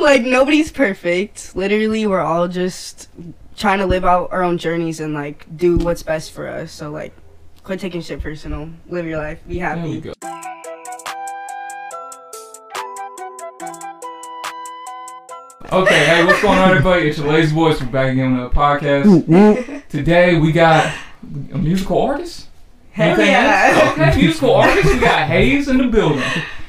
like nobody's perfect. Literally, we're all just trying to live out our own journeys and like do what's best for us. So like, quit taking shit personal. Live your life. Be There we happy. go. Okay, hey, what's going on, everybody? It's your Lazy Boys. We're back again with another podcast. Today we got a musical artist. Hell Anything yeah. else? Okay, musical artist. We got Hayes in the building.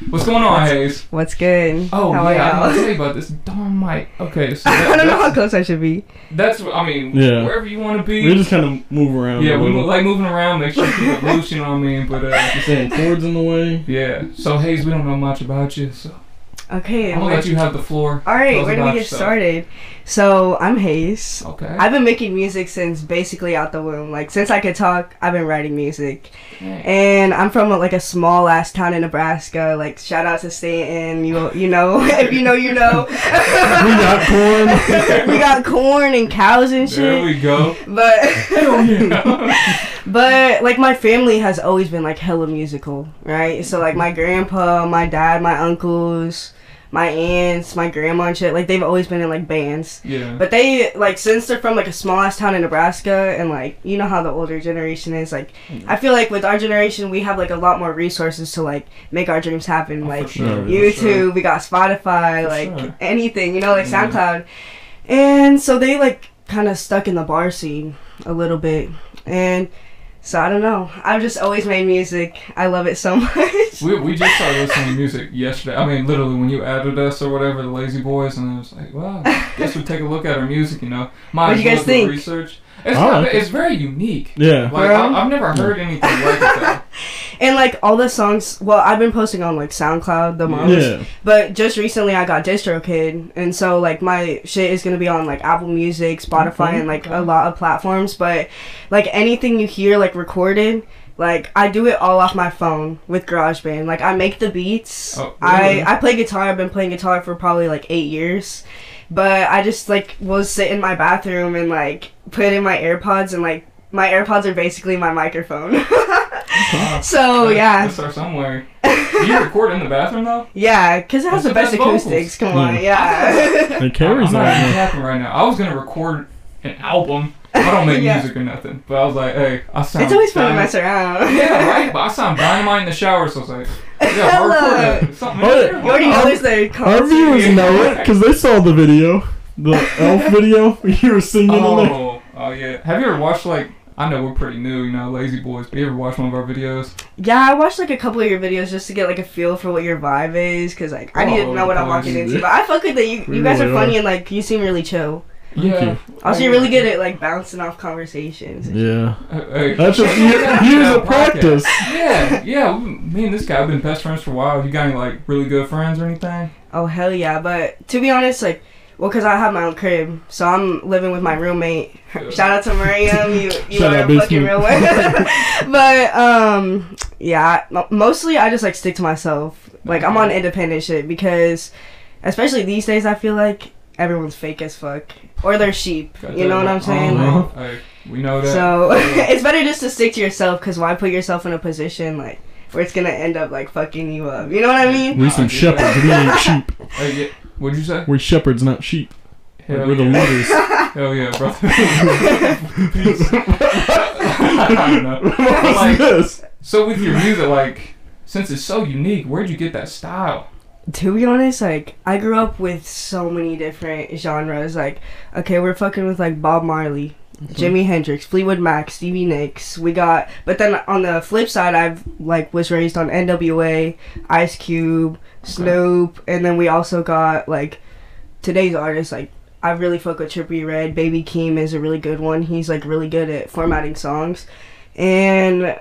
What's going on, Hayes? What's good? Oh How yeah, I are want to tell you about this darn mic. Okay, so I don't know how close I should be. that's I mean, Yeah. wherever you want to be. We just kind of move around. yeah, we little. move, like moving around, make sure you keep it loose. You know what I mean? But uh, Just saying cords in the way. yeah. So Hayes, we don't know much about you, so Okay. I'm gonna let you have the floor. all right, where do we get yourself. started? So I'm Hayes. Okay. I've been making music since basically out the womb. Like since I could talk, I've been writing music. Dang. And I'm from like a small ass town in Nebraska. Like shout out to Stanton. You you know if you know you know. We got corn. we got corn and cows and shit. There we go. But but like my family has always been like hella musical, right? So like my grandpa, my dad, my uncles, my aunts, my grandma and shit, like they've always been in like bands. yeah. But they like since they're from like a small ass town in Nebraska and like you know how the older generation is like mm. I feel like with our generation we have like a lot more resources to like make our dreams happen Oh, like sure, YouTube sure. we got Spotify For like sure. anything you know like Yeah. SoundCloud and so they like kind of stuck in the bar scene a little bit and so I don't know I've just always made music I love it so much We, we just started listening to music yesterday. I mean, literally, when you added us or whatever, the Lazy Boys, and I was like, well, I guess we take a look at our music, you know. Might as you well guys do think? Research. It's, I not, like it. it's very unique. Yeah. Like, Bro. I, I've never heard anything like that. and like all the songs well I've been posting on like SoundCloud the most Yeah. But just recently I got DistroKid, and so like my shit is gonna be on like Apple Music, Spotify, Okay, and like okay. a lot of platforms. But like anything you hear like recorded, like I do it all off my phone with GarageBand. Like I make the beats. Oh, really? I I play guitar. I've been playing guitar for probably like eight years. But I just like will sit in my bathroom and like put in my AirPods and like my AirPods are basically my microphone. Wow. so Let's- yeah. Let's start somewhere. you record in the bathroom, though? Yeah, because it has That's the the best best vocals. acoustics. Come on, Mm. yeah. It carries I'm not that. even right now. I was going to record an album. I don't make Yeah. music or nothing. But I was like, hey, I sound it's always fun to dynamite. mess around. Yeah, right? But I sound dynamite in the shower, so I was like, yeah, Hella. hardcore. Something Oh, in yeah. there. You already know Our- Our viewers know it because they saw the video, the elf video. You were singing in there. Oh, oh yeah. Have you ever watched like? I know we're pretty new, you know, lazy boys. But you ever watch one of our videos? Yeah, I watched like a couple of your videos just to get like a feel for what your vibe is, cause like I need Oh, to know oh, what I'm walking into. But I fuck with that. You, you guys are funny and like you seem really chill. Thank yeah. you. Also, you're really good at like bouncing off conversations. Yeah. Hey, That's just hey, year- yeah, years of practice. Yeah, yeah. we- Me and this guy have been best friends for a while. You got any like really good friends or anything? Oh hell yeah! But to be honest, like, well, cause I have my own crib, so I'm living with my roommate. Shout out to Miriam, you you are out, a fucking real one. but um, yeah, mostly I just like stick to myself. Like I'm on independent shit because, especially these days, I feel like everyone's fake as fuck or they're sheep. Got You know what I'm saying? Uh-huh. Hey, we know that. So it's better just to stick to yourself because why put yourself in a position like where it's gonna end up like fucking you up? You know what I mean? We some shepherds. We ain't sheep. Hey, yeah. What'd you say? We're shepherds, not sheep. Hell We're the leaders. Hell yeah, bro. Peace. I don't know. Like- this? So with your music, like, since it's so unique, where'd you get that style? To be honest, like I grew up with so many different genres. Like, okay, we're fucking with like Bob Marley, mm-hmm. Jimi Hendrix, Fleetwood Mac, Stevie Nicks. We got, but then on the flip side, I've like was raised on N.W.A., Ice Cube, Snoop, and then we also got like today's artists. Like, I really fuck with Trippie Redd. Baby Keem is a really good one. He's like really good at formatting songs, and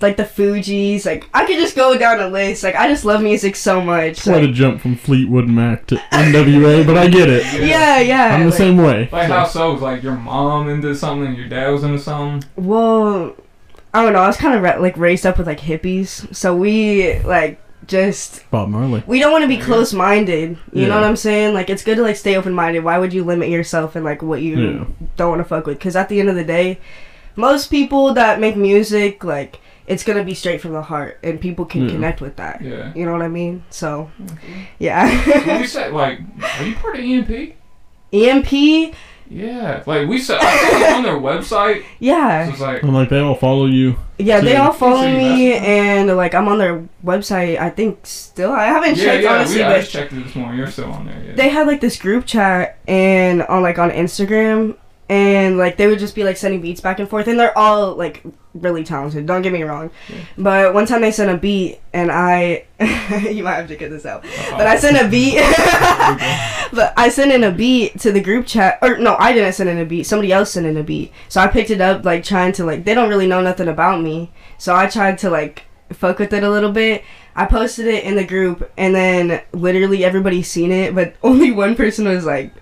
like the Fugees. Like, I could just go down a list. Like, I just love music so much. Quite a jump from Fleetwood Mac to NWA, but I get it. yeah, yeah. I'm the like- same way. Like, So- how so? Was like your mom into something, and your dad was into something? Well, I don't know. I was kind of ra- like raised up with like hippies, so we like just Bob Marley. we don't want to be close minded. You know what I'm saying? Like it's good to like stay open minded. Why would you limit yourself and like what you Yeah. don't want to fuck with? Because at the end of the day, most people that make music like it's gonna be straight from the heart, and people can Yeah. connect with that. Yeah. You know what I mean? So, When yeah. you said, like, are you part of EMP? EMP, Yeah. Like we said I saw on their website. So yeah, it's like, And like they all follow you. yeah. They all follow So me, and like I'm on their website. I think still. I haven't yeah, checked yeah. honestly, we, I just checked it this morning. You're still on there. Yeah. they had like this group chat and on like on Instagram and like they would just be like sending beats back and forth and they're all like really talented don't get me wrong. Yeah. but one time they sent a beat and i you might have to get this out. Uh-oh. but i sent a beat but i sent in a beat to the group chat or no i didn't send in a beat somebody else sent in a beat. So i picked it up like trying to like they don't really know nothing about me. So i tried to like fuck with it a little bit. I posted it in the group, and then literally everybody seen it, but only one person was like,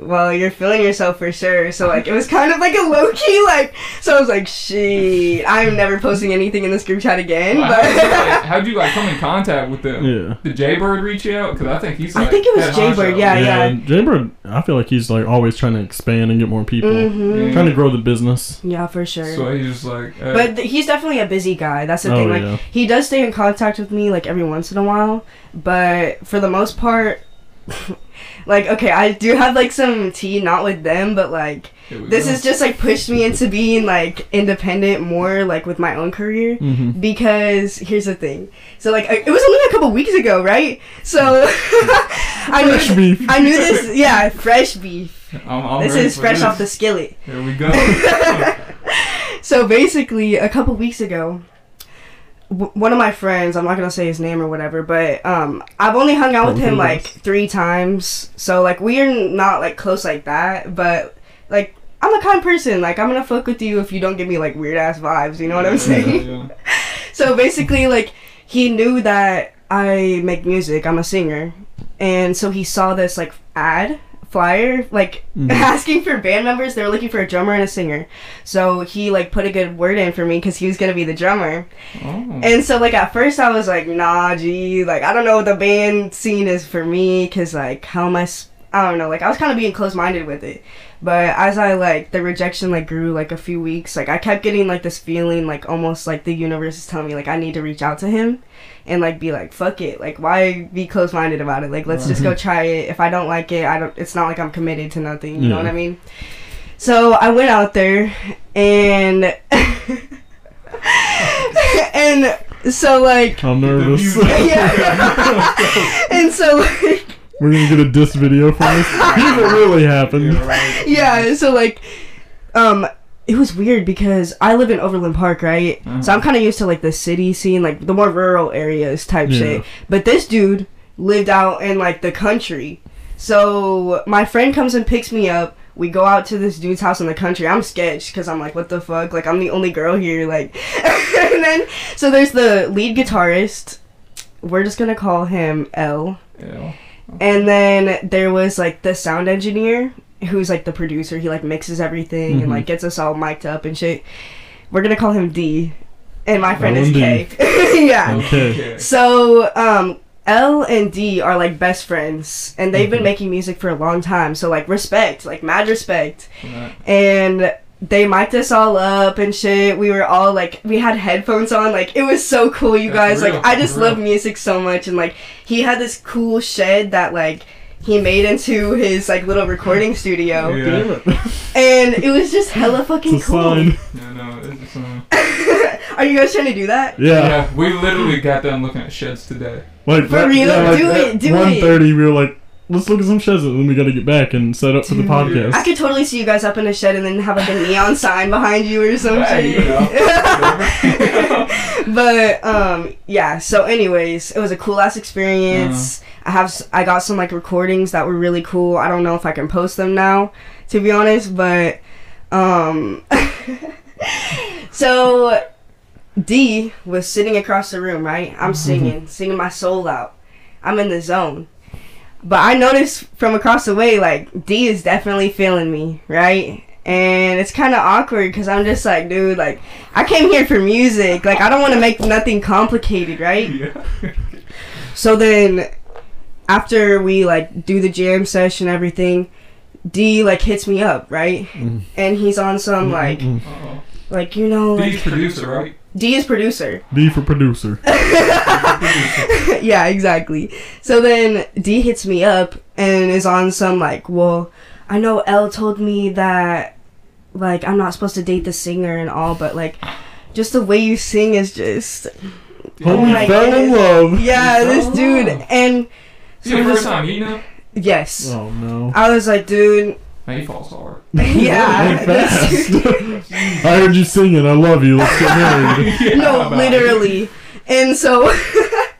"Well, you're feeling yourself for sure." So like, it was kind of like a low key like. So I was like, "Shit, I'm never posting anything in this group chat again." Well, how'd, you, like, But how'd you like come in contact with them? Yeah. Did Jaybird reach you out? Because I think he's. I think it was head Jaybird, Yeah, yeah. and Jaybird, I feel like he's like always trying to expand and get more people, mm-hmm. trying to grow the business. yeah, for sure. So he's just like. Uh, but th- he's definitely a busy guy. That's the Oh, thing. Like yeah. he does stay in contact with me like every once in a while, but for the most part, like okay, I do have like some tea, not with them, but like this go. has just like pushed me into being like independent more like with my own career Mm-hmm. because here's the thing so like I- it was only a couple weeks ago right so I Fresh knew beef. I knew this yeah fresh beef I'm, I'm this is fresh this. off the skillet Here we go. so basically a couple weeks ago w- one of my friends i'm not gonna say his name or whatever but um i've only hung out with him like three times. So like we're not like close like that but like i'm a kind person like i'm gonna fuck with you if you don't give me like weird ass vibes you know what i'm Yeah, saying? yeah. so basically like he knew that i make music i'm a singer and so he saw this like ad flyer like Mhm. asking for band members they were looking for a drummer and a singer so he like put a good word in for me because he was gonna be the drummer Oh. and so like at first i was like nah gee like i don't know what the band scene is for me because like how am I? I don't know like i was kind of being close-minded with it but as i like the rejection like grew like a few weeks like i kept getting like this feeling like almost like the universe is telling me like i need to reach out to him and like be like fuck it like why be close-minded about it like let's just go try it if i don't like it i don't it's not like i'm committed to nothing you know what i mean so i went out there and and so like I'm nervous. music. yeah and so like We're gonna get a diss video from this. if it really happened. Right. yeah so like um it was weird because i live in overland park right? Uh-huh. so i'm kind of used to like the city scene like the more rural areas type Yeah. shit. But this dude lived out in like the country. So my friend comes and picks me up. We go out to this dude's house in the country. I'm sketched because i'm like what the fuck? Like i'm the only girl here like and then so there's the lead guitarist. We're just gonna call him l. Yeah. and then there was like the sound engineer who's like the producer. He like mixes everything Mhm. and like gets us all mic'd up and shit. We're gonna call him D. And my friend L is K. yeah. Okay. So um L and D are like best friends and they've been Mhm. making music for a long time. So like respect, like mad respect. Right. And they mic'd us all up and shit. We were all like, we had headphones on. Like, it was so cool, you That's guys. real, Like, I just love music so much. And like, he had this cool shed that like he made into his like little recording studio, Yeah. And it was just hella fucking It's a cool. sign. Yeah, no, it's just, uh, Are you guys trying to do that? Yeah. yeah, we literally got done looking at sheds today. Like For real? Do it, do it. 1.30, we were like, let's look at some sheds and then we gotta get back and set up for the podcast. I could totally see you guys up in a shed and then have like a neon sign behind you or something. Hey, you know. but um yeah so anyways it was a cool ass experience. I have s- i got some like recordings that were really cool. I don't know if i can post them now to be honest but um so d was sitting across the room right? I'm singing singing my soul out. I'm in the zone but i noticed from across the way like d is definitely feeling me right and it's kind of awkward because i'm just like dude like I came here for music. Like I don't want to make nothing complicated, right? yeah. So then after we like do the jam session everything, D like hits me up, right? Mm. And he's on some like Mm, mm, Uh-oh. Like you know, like D's producer, right? D is producer. D for producer. yeah, exactly. So then D hits me up and is on some like, well, I know L told me that like I'm not supposed to date the singer and all, but like just the way you sing is just Oh, Oh we my fell in love. yeah, You this dude love. and This your first time meeting him? yes. Oh no. I was like, dude, Man, he falls hard. yeah. Went fast. I heard you singing. I love you. Let's get married. Yeah, no, about literally. And so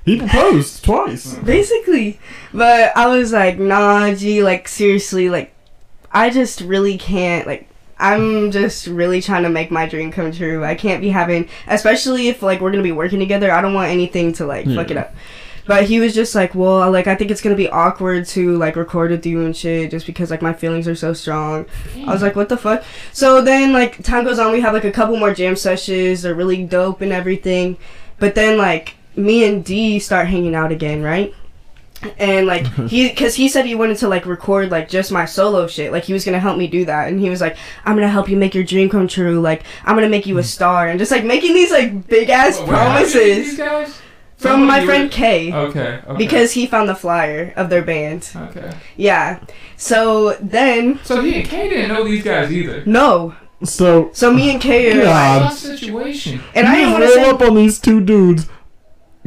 He proposed twice. basically but i was like nah g like seriously like i just really can't like i'm just really trying to make my dream come true i can't be having especially if like we're gonna be working together i don't want anything to like fuck it up but he was just like well like i think it's gonna be awkward to like record with you and shit just because like my feelings are so strong I was like, what the fuck? So then, like, time goes on, we have like a couple more jam sessions. They're really dope and everything. But then, like, me and D start hanging out again, right? And like mm-hmm. he, cause he said he wanted to like record like just my solo shit. Like he was gonna help me do that, and he was like, "I'm gonna help you make your dream come true. Like I'm gonna make you a mm. star," and just like making these like big ass Wait, how did you meet These promises guys? From my friend were- Kay. Okay, okay. Because he found the flyer of their band. Okay. Yeah. So then, So he and Kay didn't know these guys either. no. So So me and Kay are God. Tough situation. And I you didn't want to roll say up on these two dudes.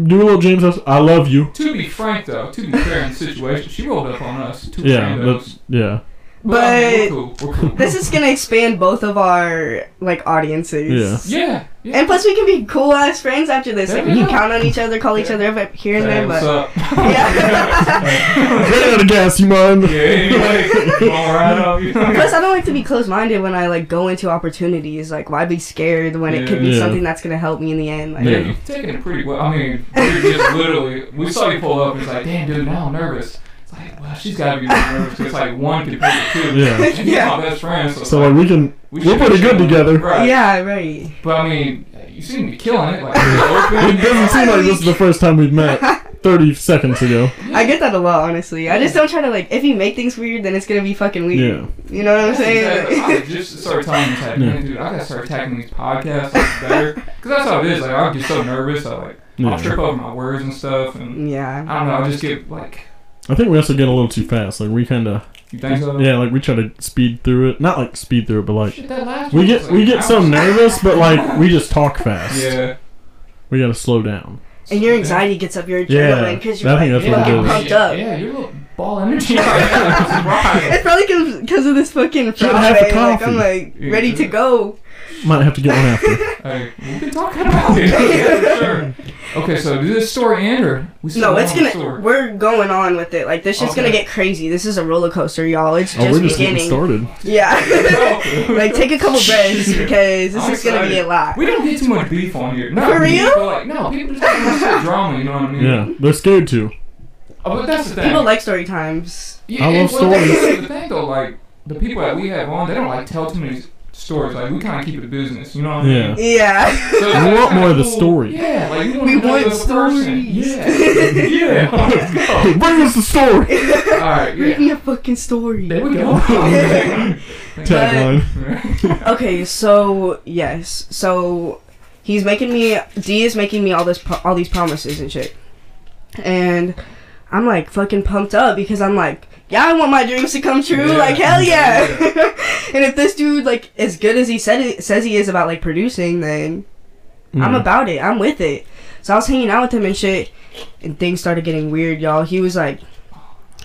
Do a little James. Huss- I love you. To be frank, though, to be fair in the situation, she rolled up on us. Two Yeah, yeah. But, I mean, we're cool. We're cool. this is gonna expand both of our like audiences. yeah. yeah. And plus, we can be cool ass friends after this. Like, we can count on each other, call each other up here and there. what's But up? yeah. Ran out of gas. You mind? yeah, anyway, all right up. You know? plus, I don't like to be close minded when I like go into opportunities. Like, why be scared when it could be Yeah. something that's gonna help me in the end? Like, Yeah, Yeah. you've taken it pretty well. I mean, we just literally, we saw you pull up and it's like, damn, dude, now I'm nervous. It's like, well, she's got to be nervous. It's like one compared to two. Yeah. And he's Yeah. my best friend, so, So like we can. we we're pretty good together. Right. yeah, right. But I mean, you seem to be killing it. Like. It doesn't seem like this is the first time we've met. Thirty seconds ago. I get that a lot, honestly. I just don't try to like. If you make things weird, then it's gonna be fucking weird. Yeah. You know what I'm That's exactly- I saying? just started telling him, like, Yeah. man, dude, I gotta start tagging these podcasts like, better. Because that's how it is. Like, I get so nervous. I like, I'll trip over my words and stuff. And yeah. I don't know, I just get like, I think we also get a little too fast. Like we kind of. you think so? Yeah, like we try to speed through it. Not like speed through it, but like Shit, we get was, we get so nervous, but like we just talk fast. Yeah. We gotta slow down. And your anxiety gets up your adrenaline because I you're think like, that's what fucking it is. pumped up. Yeah, you're a little ball energy right now. I'm surprised. It's probably because of this fucking Should frappe. have a Like. I'm like Yeah. ready to go. Might have to get one after. Hey, we've been talking about it. Yeah, sure. Okay, so did this story end or we still No, it's gonna story. we're going on with it. Like this shit's gonna get crazy. This is a roller coaster, y'all. It's oh, just we're just getting beginning. started. Yeah. like take a couple breaths because this I'm is gonna be a lot. We don't get too much beef on here. Not For beef, real? but like, no, people just want to drama. You know what I mean? Yeah, they're scared to. Oh, but that's the thing. People like story times. Yeah, I love well, stories. The thing though, like the people that we have on, they don't like tell too many stories. Like we kind of keep it a business. You know what I mean? Yeah. Yeah. So We want more of the cool. story. Yeah, like you want We want the person. stories. Yeah, yeah. Let's. Bring us the story. All right, Read yeah. me a fucking story. There we go. Tagline. Okay, so yes, so he's making me D is making me all this pro- all these promises and shit, and I'm like fucking pumped up because I'm like, yeah, I want my dreams to come true, Yeah. like hell yeah. and if this dude like as good as he said it says he is about like producing, then I'm Mm. about it. I'm with it. So I was hanging out with him and shit, and things started getting weird, y'all. He was like,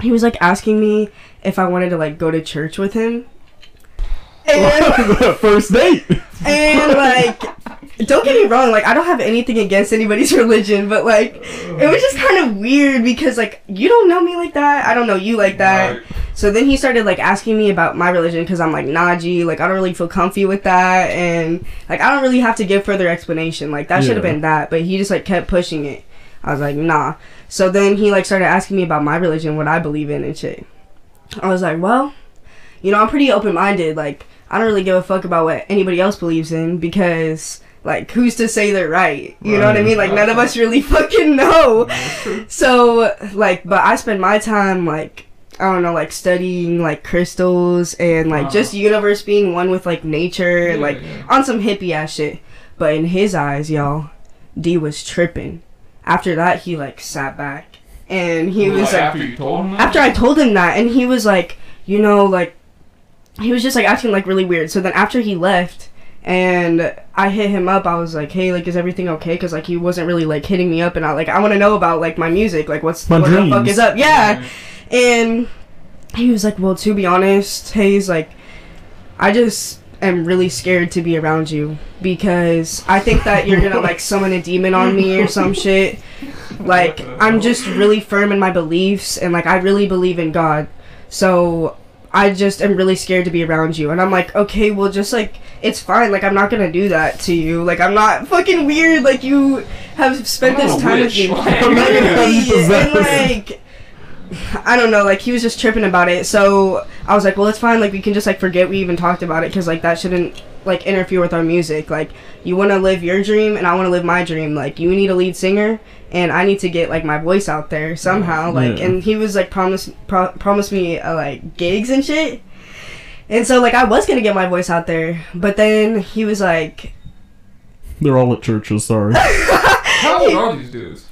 he was like asking me if I wanted to like go to church with him. And, First date. and like, don't get me wrong, like I don't have anything against anybody's religion, but like, it was just kind of weird because like you don't know me like that. I don't know you like that. Right. So then he started like asking me about my religion because I'm like Naji, like I don't really feel comfy with that, and like I don't really have to give further explanation. Like that should have been that, but he just like kept pushing it. I was like nah. So then he like started asking me about my religion, what I believe in and shit. I was like, well, you know, I'm pretty open minded. Like I don't really give a fuck about what anybody else believes in because. Like, who's to say they're right? You know what I mean? Like, none of us really fucking know. So, like, but I spend my time, like, I don't know, like studying like crystals and like Wow. just universe being one with like nature and like yeah. on some hippie ass shit. But in his eyes, y'all, D was tripping. After that, he like sat back and he was Like, like, after you told him that? after I told him that, and he was like, you know, like, he was just like acting like really weird. So then after he left, and I hit him up, I was like, hey, like, is everything okay? Because like he wasn't really like hitting me up, and I like I want to know about like my music, like what's My what the fuck is up? Yeah. And he was like, well, to be honest, Hayes, like, I just am really scared to be around you because I think that you're gonna like summon a demon on me or some shit. Like, I'm just really firm in my beliefs and like I really believe in God. So I just am really scared to be around you. And I'm like, okay, well, just like, it's fine. Like, I'm not gonna do that to you. Like, I'm not fucking weird. Like, you have spent I'm this time with me. I'm not gonna and like, I don't know, like he was just tripping about it. So I was like, well, it's fine. Like we can just like forget we even talked about it because like that shouldn't like interfere with our music. Like you want to live your dream and I want to live my dream. Like you need a lead singer and I need to get like my voice out there somehow. Like Yeah. and he was like promise pro- promised me uh, like gigs and shit. And so like I was gonna get my voice out there, but then he was like They're all at churches. Sorry. How old are these dudes?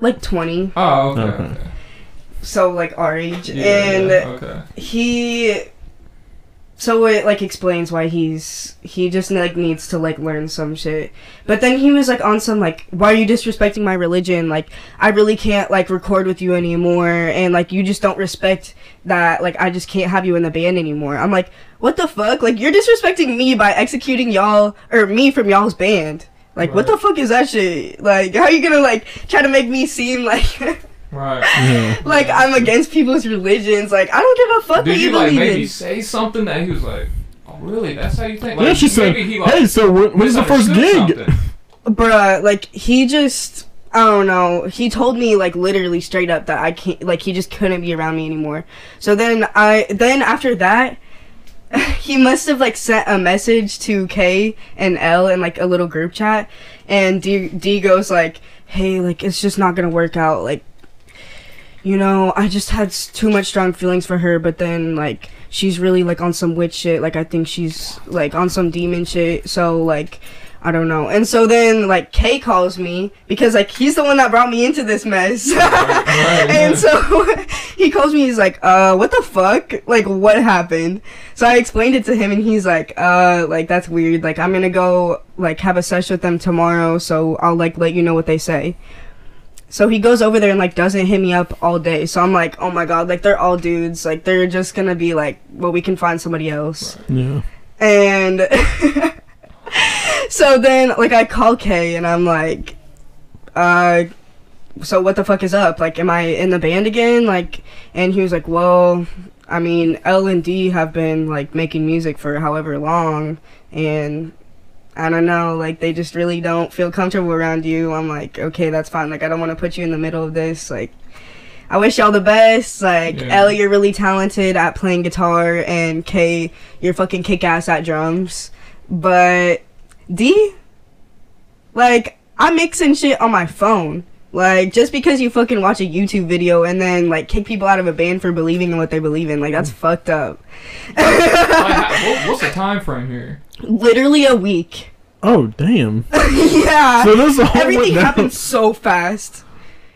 like twenty, Oh, okay. Okay. okay. so like our age, Yeah, and yeah, okay. he so it like explains why he's he just like needs to like learn some shit. But then he was like on some like why are you disrespecting my religion? Like i really can't like record with you anymore and like you just don't respect that like i just can't have you in the band anymore. I'm like what the fuck? Like you're disrespecting me by executing y'all or me from y'all's band. Like what the fuck is that shit? Like how you gonna like try to make me seem like Right. Yeah. like i'm against people's religions like i don't give a fuck Did what you you like believe maybe in say something that he was like, oh really? That's how you think? yeah, Like, she said, he, like, "Hey, so when, when's the first gig?" something. bruh like he just i don't know he told me like literally straight up that i can't like he just couldn't be around me anymore so then i then after that he must have like sent a message to k and l in like a little group chat and d, d goes like hey like it's just not gonna work out like you know i just had too much strong feelings for her but then like she's really like on some witch shit like i think she's like on some demon shit so like I don't know. And so then like Kay calls me because like he's the one that brought me into this mess. and so he calls me he's like, "Uh, what the fuck? Like what happened?" So I explained it to him and he's like, "Uh, like that's weird. Like I'm going to go like have a session with them tomorrow, so I'll like let you know what they say." So he goes over there and like doesn't hit me up all day. So I'm like, "Oh my god, like they're all dudes. Like they're just going to be like, well, we can find somebody else." Yeah. And so then, like, I call Kay and I'm like, uh, so what the fuck is up? Like, am I in the band again? Like, and he was like, well, I mean, L and D have been, like, making music for however long, and I don't know, like, they just really don't feel comfortable around you. I'm like, okay, that's fine. Like, I don't want to put you in the middle of this. Like, I wish y'all the best. Like, Yeah. L, you're really talented at playing guitar, and K, you're fucking kick ass at drums. But D, like, I'm mixing shit on my phone. Like, just because you fucking watch a YouTube video and then, like, kick people out of a band for believing in what they believe in, like, that's fucked up. Like, what's the time frame here? Literally a week. Oh damn. yeah. So this Everything happened so fast.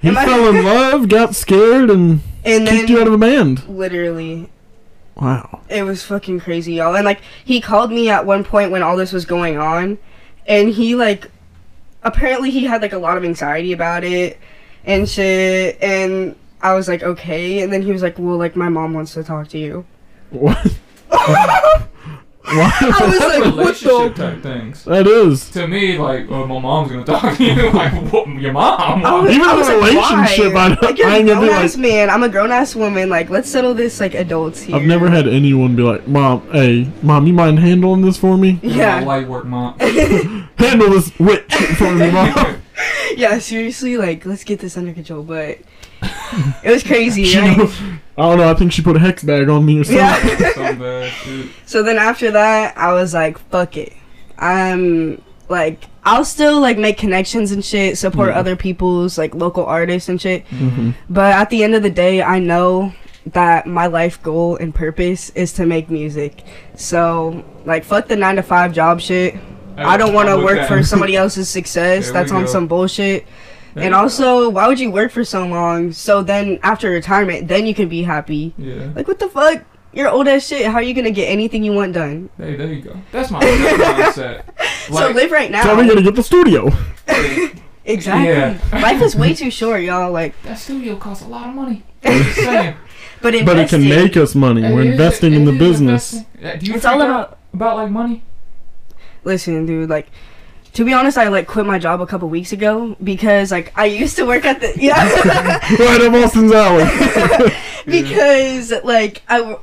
He Am I- fell in love, got scared, and And kicked you out of a band. literally, Wow. it was fucking crazy, y'all. And, like, he called me at one point when all this was going on, and he, like, apparently he had, like, a lot of anxiety about it and shit, and I was like, okay. And then he was like, well, like, my mom wants to talk to you. What? I was That's like, what relationship the? type things. that is. To me, like, well, my mom's gonna talk to you. Like, what, your mom? I was, Even I in was a like, relationship, why? I don't- like, you're I a ain't gonna be grown ass like- man. I'm a grown ass woman. Like, let's settle this like adults here. I've never had anyone be like, "Mom, hey, mom, you mind handling this for me? You're Yeah. my light work mom. Handle this witch for me, mom." yeah, seriously, like, let's get this under control. But it was crazy, She right? I don't know. I think she put a hex bag on me or something. Yeah. so bad, dude. so then after that, I was like, fuck it. I'm like, I'll still like make connections and shit, support Yeah. other people's like local artists and shit. hmm But at the end of the day, I know that my life goal and purpose is to make music. So, like, fuck the nine to five job shit. I don't want to work that. for somebody else's success. There That's on go. some bullshit. There And you go. also, why would you work for so long? So then, after retirement, then you can be happy. Yeah. Like, what the fuck? You're old as shit. How are you gonna get anything you want done? Hey, there you go. That's my, that's my mindset. so live right now. So we now. gotta get the studio. Exactly. Yeah. Life is way too short, y'all. Like, that studio costs a lot of money. I'm just saying. but investing. But it can make us money. It We're investing it in the business. investing. Do you It's all about- about like money? Listen, dude. Like, to be honest, I like quit my job a couple weeks ago because like I used to work at the yeah. right up Austin's alley. because like I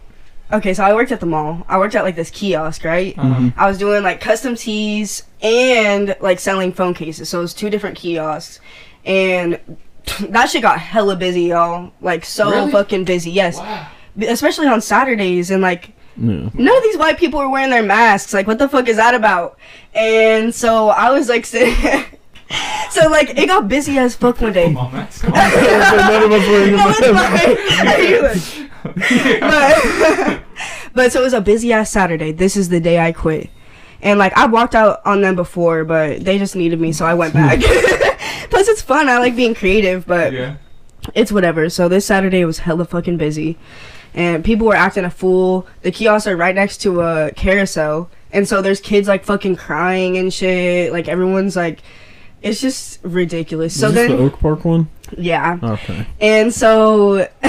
okay so i worked at the mall i worked at like this kiosk right Uh-huh. Mhm. i was doing like custom tees and like selling phone cases so it was two different kiosks and that shit got hella busy y'all like so Really? fucking busy yes Wow. Especially on saturdays and like Yeah. none of these white people were wearing their masks like what the fuck is that about and so i was like sitting so like it got busy as fuck one day Come on, man. Come on. None of us wearing no, the it's fine. but, but so it was a busy ass Saturday. This is the day I quit. And like I walked out on them before, but they just needed me, so I went back. Plus it's fun. I like being creative, but yeah. it's whatever. So this Saturday was hella fucking busy. And people were acting a fool. The kiosks are right next to a carousel. And so there's kids like fucking crying and shit. Like everyone's like it's just ridiculous. So Is this then the Oak Park one? yeah. Okay. And so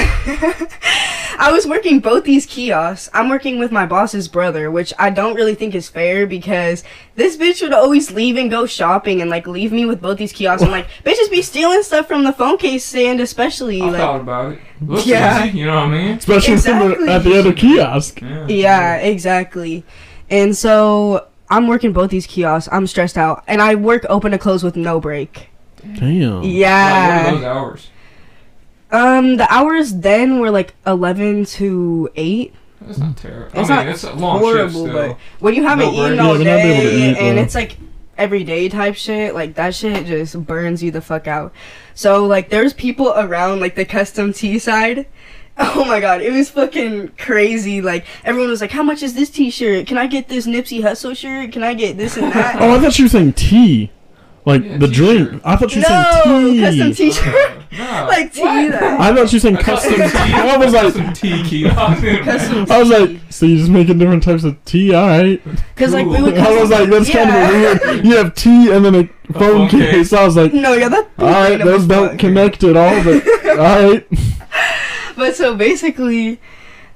I was working both these kiosks. I'm working with my boss's brother, which I don't really think is fair because this bitch would always leave and go shopping and like leave me with both these kiosks. And like bitches be stealing stuff from the phone case stand, especially I like thought about it. Looks Yeah. easy, you know what I mean? Especially from the, at the other kiosk. Yeah. yeah, exactly. And so I'm working both these kiosks. I'm stressed out, and I work open to close with no break. Damn. Like, Yeah. what are those hours? Um, the hours then were like 11 to 8. That's not terrible. It's I mean, not it's a long horrible, shift but when you haven't No eaten all Yeah, they're not able to day eat, and though. it's like everyday type shit, like that shit just burns you the fuck out. So like there's people around like the custom tea side. Oh my god, it was fucking crazy. Like everyone was like, "How much is this T-shirt? Can I get this Nipsey Hussle shirt? Can I get this and that?" Oh, I thought you were saying tea. Like Yeah, the t-shirt. drink. I thought you were no, saying tea. custom T-shirt, No. like tea. What? I thought you were saying custom custom tea. tea. I was like, custom tea kiosk. Custom I was like, so you're just making different types of tea? All right. Cause like we would. I was like, that's kind of weird. You have tea and then a phone oh, phone case. case. I was like, No, yeah, that. all right, those don't connect at all, but all right. But so basically,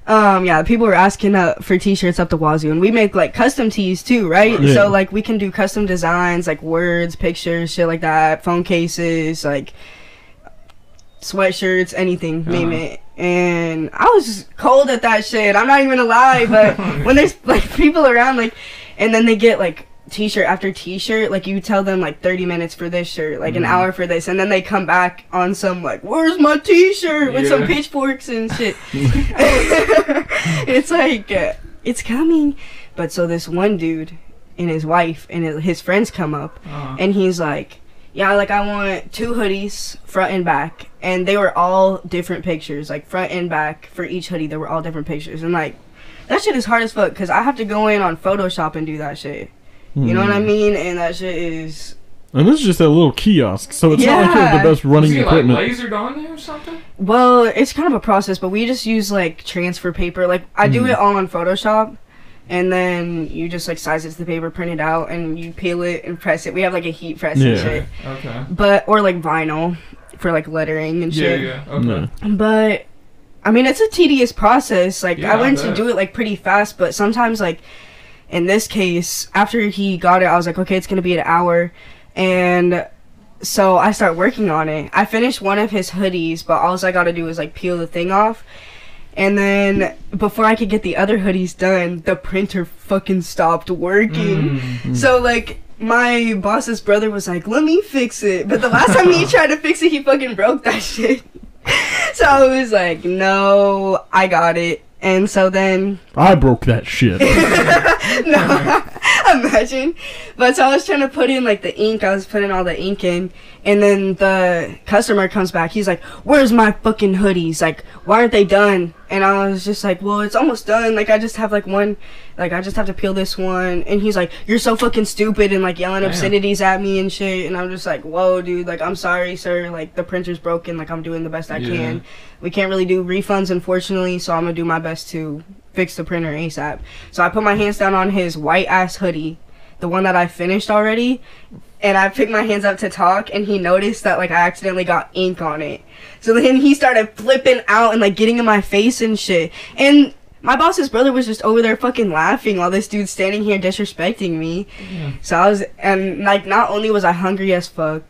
um, yeah, people were asking uh, for t-shirts up the wazoo, and we make like custom tees too, right? Yeah. So like we can do custom designs, like words, pictures, shit like that, phone cases, like sweatshirts, anything, name Uh-huh. it. And I was cold at that shit. I'm not even gonna lie, but when there's like people around, like, and then they get like t-shirt after t-shirt like you tell them like 30 minutes for this shirt like an Mhm. hour for this and then they come back on some like where's my t-shirt? with some pitchforks and shit. It's like uh, it's coming. But so this one dude and his wife and his- friends come up Uh, and he's like yeah like i want two hoodies front and back. And they were all different pictures like front and back for each hoodie they were all different pictures. And like that shit is hard as fuck because i have to go in on photoshop and do that shit you know what i Hmm. mean and that shit is And this is just a little kiosk, so it's not like you have the best running was he like equipment. lasered on there or something? well it's kind of a process but we just use like transfer paper like i do Mhm. it all on photoshop and then you just like size it to the paper print it out and you peel it and press it we have like a heat press and Yeah. shit Okay. but or like vinyl for like lettering and shit. yeah. Yeah. Okay. Yeah. But I mean, it's a tedious process. Like Yeah, I I to do it like pretty fast, but sometimes like in this case, after he got it, I was like, okay, it's gonna be an hour, and so I start working on it. I finished one of his hoodies, but all I gotta do is like peel the thing off. And then before I could get the other hoodies done, the printer fucking stopped working. Mm. So like my boss's brother was like, "Let me fix it," but the last time he tried to fix it, he fucking broke that shit. so I was like, "No, I got it." And so then, I broke that shit. no, imagine. But so I was trying to put in like the ink. I was putting all the ink in, and then the customer comes back. He's like, "Where's my fucking hoodies? Like, why aren't they done?" And I was just like, well, it's almost done. Like, I just have like one, like, I just have to peel this one. And he's like, you're so fucking stupid and like yelling Damn. obscenities at me and shit. And I'm just like, whoa, dude, like, I'm sorry, sir. Like, the printer's broken. Like, I'm doing the best I Yeah. can. We can't really do refunds, unfortunately. So I'm gonna do my best to fix the printer ASAP. So I put my hands down on his white ass hoodie, the one that I finished already. And I picked my hands up to talk, and he noticed that like I accidentally got ink on it. So then he started flipping out and like getting in my face and shit. And my boss's brother was just over there fucking laughing while this dude's standing here disrespecting me. Yeah. So I was, and like not only was I hungry as fuck,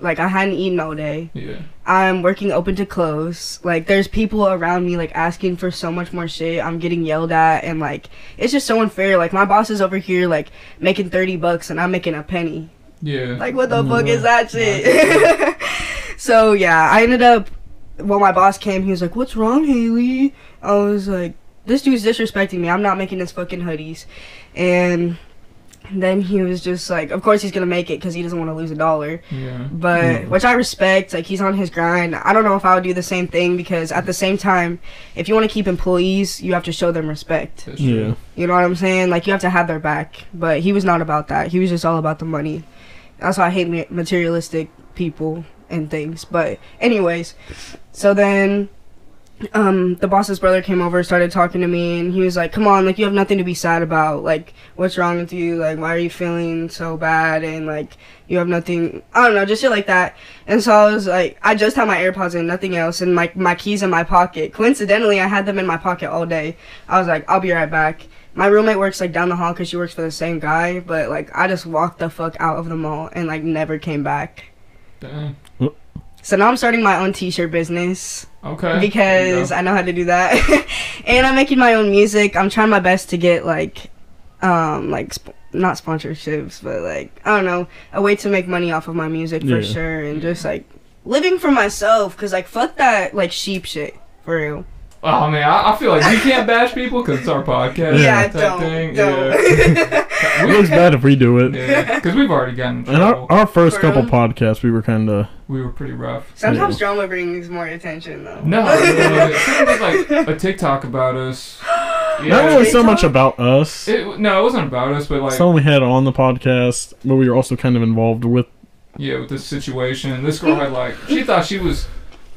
like I hadn't eaten all day. Yeah. I'm working open to close. Like there's people around me like asking for so much more shit. I'm getting yelled at and like it's just so unfair. Like my boss is over here like making 30 bucks and I'm making a penny. Yeah. Like what the fuck is that shit? so yeah, I ended up when my boss came, he was like, "What's wrong, Haley?" I was like, "This dude's disrespecting me. I'm not making his fucking hoodies." And then he was just like, "Of course he's gonna make it because he doesn't want to lose a dollar." yeah. But Mm. which I respect. Like he's on his grind. I don't know if I would do the same thing because at the same time, if you want to keep employees, you have to show them respect. Yeah. You know what I'm saying? Like you have to have their back. But he was not about that. He was just all about the money. That's why I hate materialistic people and things. But anyways, so then um the boss's brother came over started talking to me and he was like come on like you have nothing to be sad about. Like what's wrong with you? Like why are you feeling so bad? And like you have nothing i don't know just shit like that. And so i was like i just had my airpods and nothing else and my, my keys in my pocket. Coincidentally i had them in my pocket all day. I was like i'll be right back my roommate works like down the hall because she works for the same guy but like i just walked the fuck out of the mall and like never came back Dang. so now i'm starting my own t-shirt business Okay. Because. I know how to do that. and I'm making my own music. I'm trying my best to get like um like sp- not sponsorships, but like I don't know, a way to make money off of my music for Yeah. sure and just like living for myself cuz like fuck that like sheep shit for real. Oh man, I, I feel like we can't bash people because it's our podcast. Yeah, type don't thing. don't. It looks bad if we do it. Yeah, because we've already gotten in And our, our first For couple real? podcasts, we were kind of we were pretty rough. Sometimes drama brings more attention though. No, someone did like a TikTok about us. Yeah. not really so much about us. It, no, it wasn't about us, but like Someone we had on the podcast, but we were also kind of involved with. yeah, with this situation. This girl had like she thought she was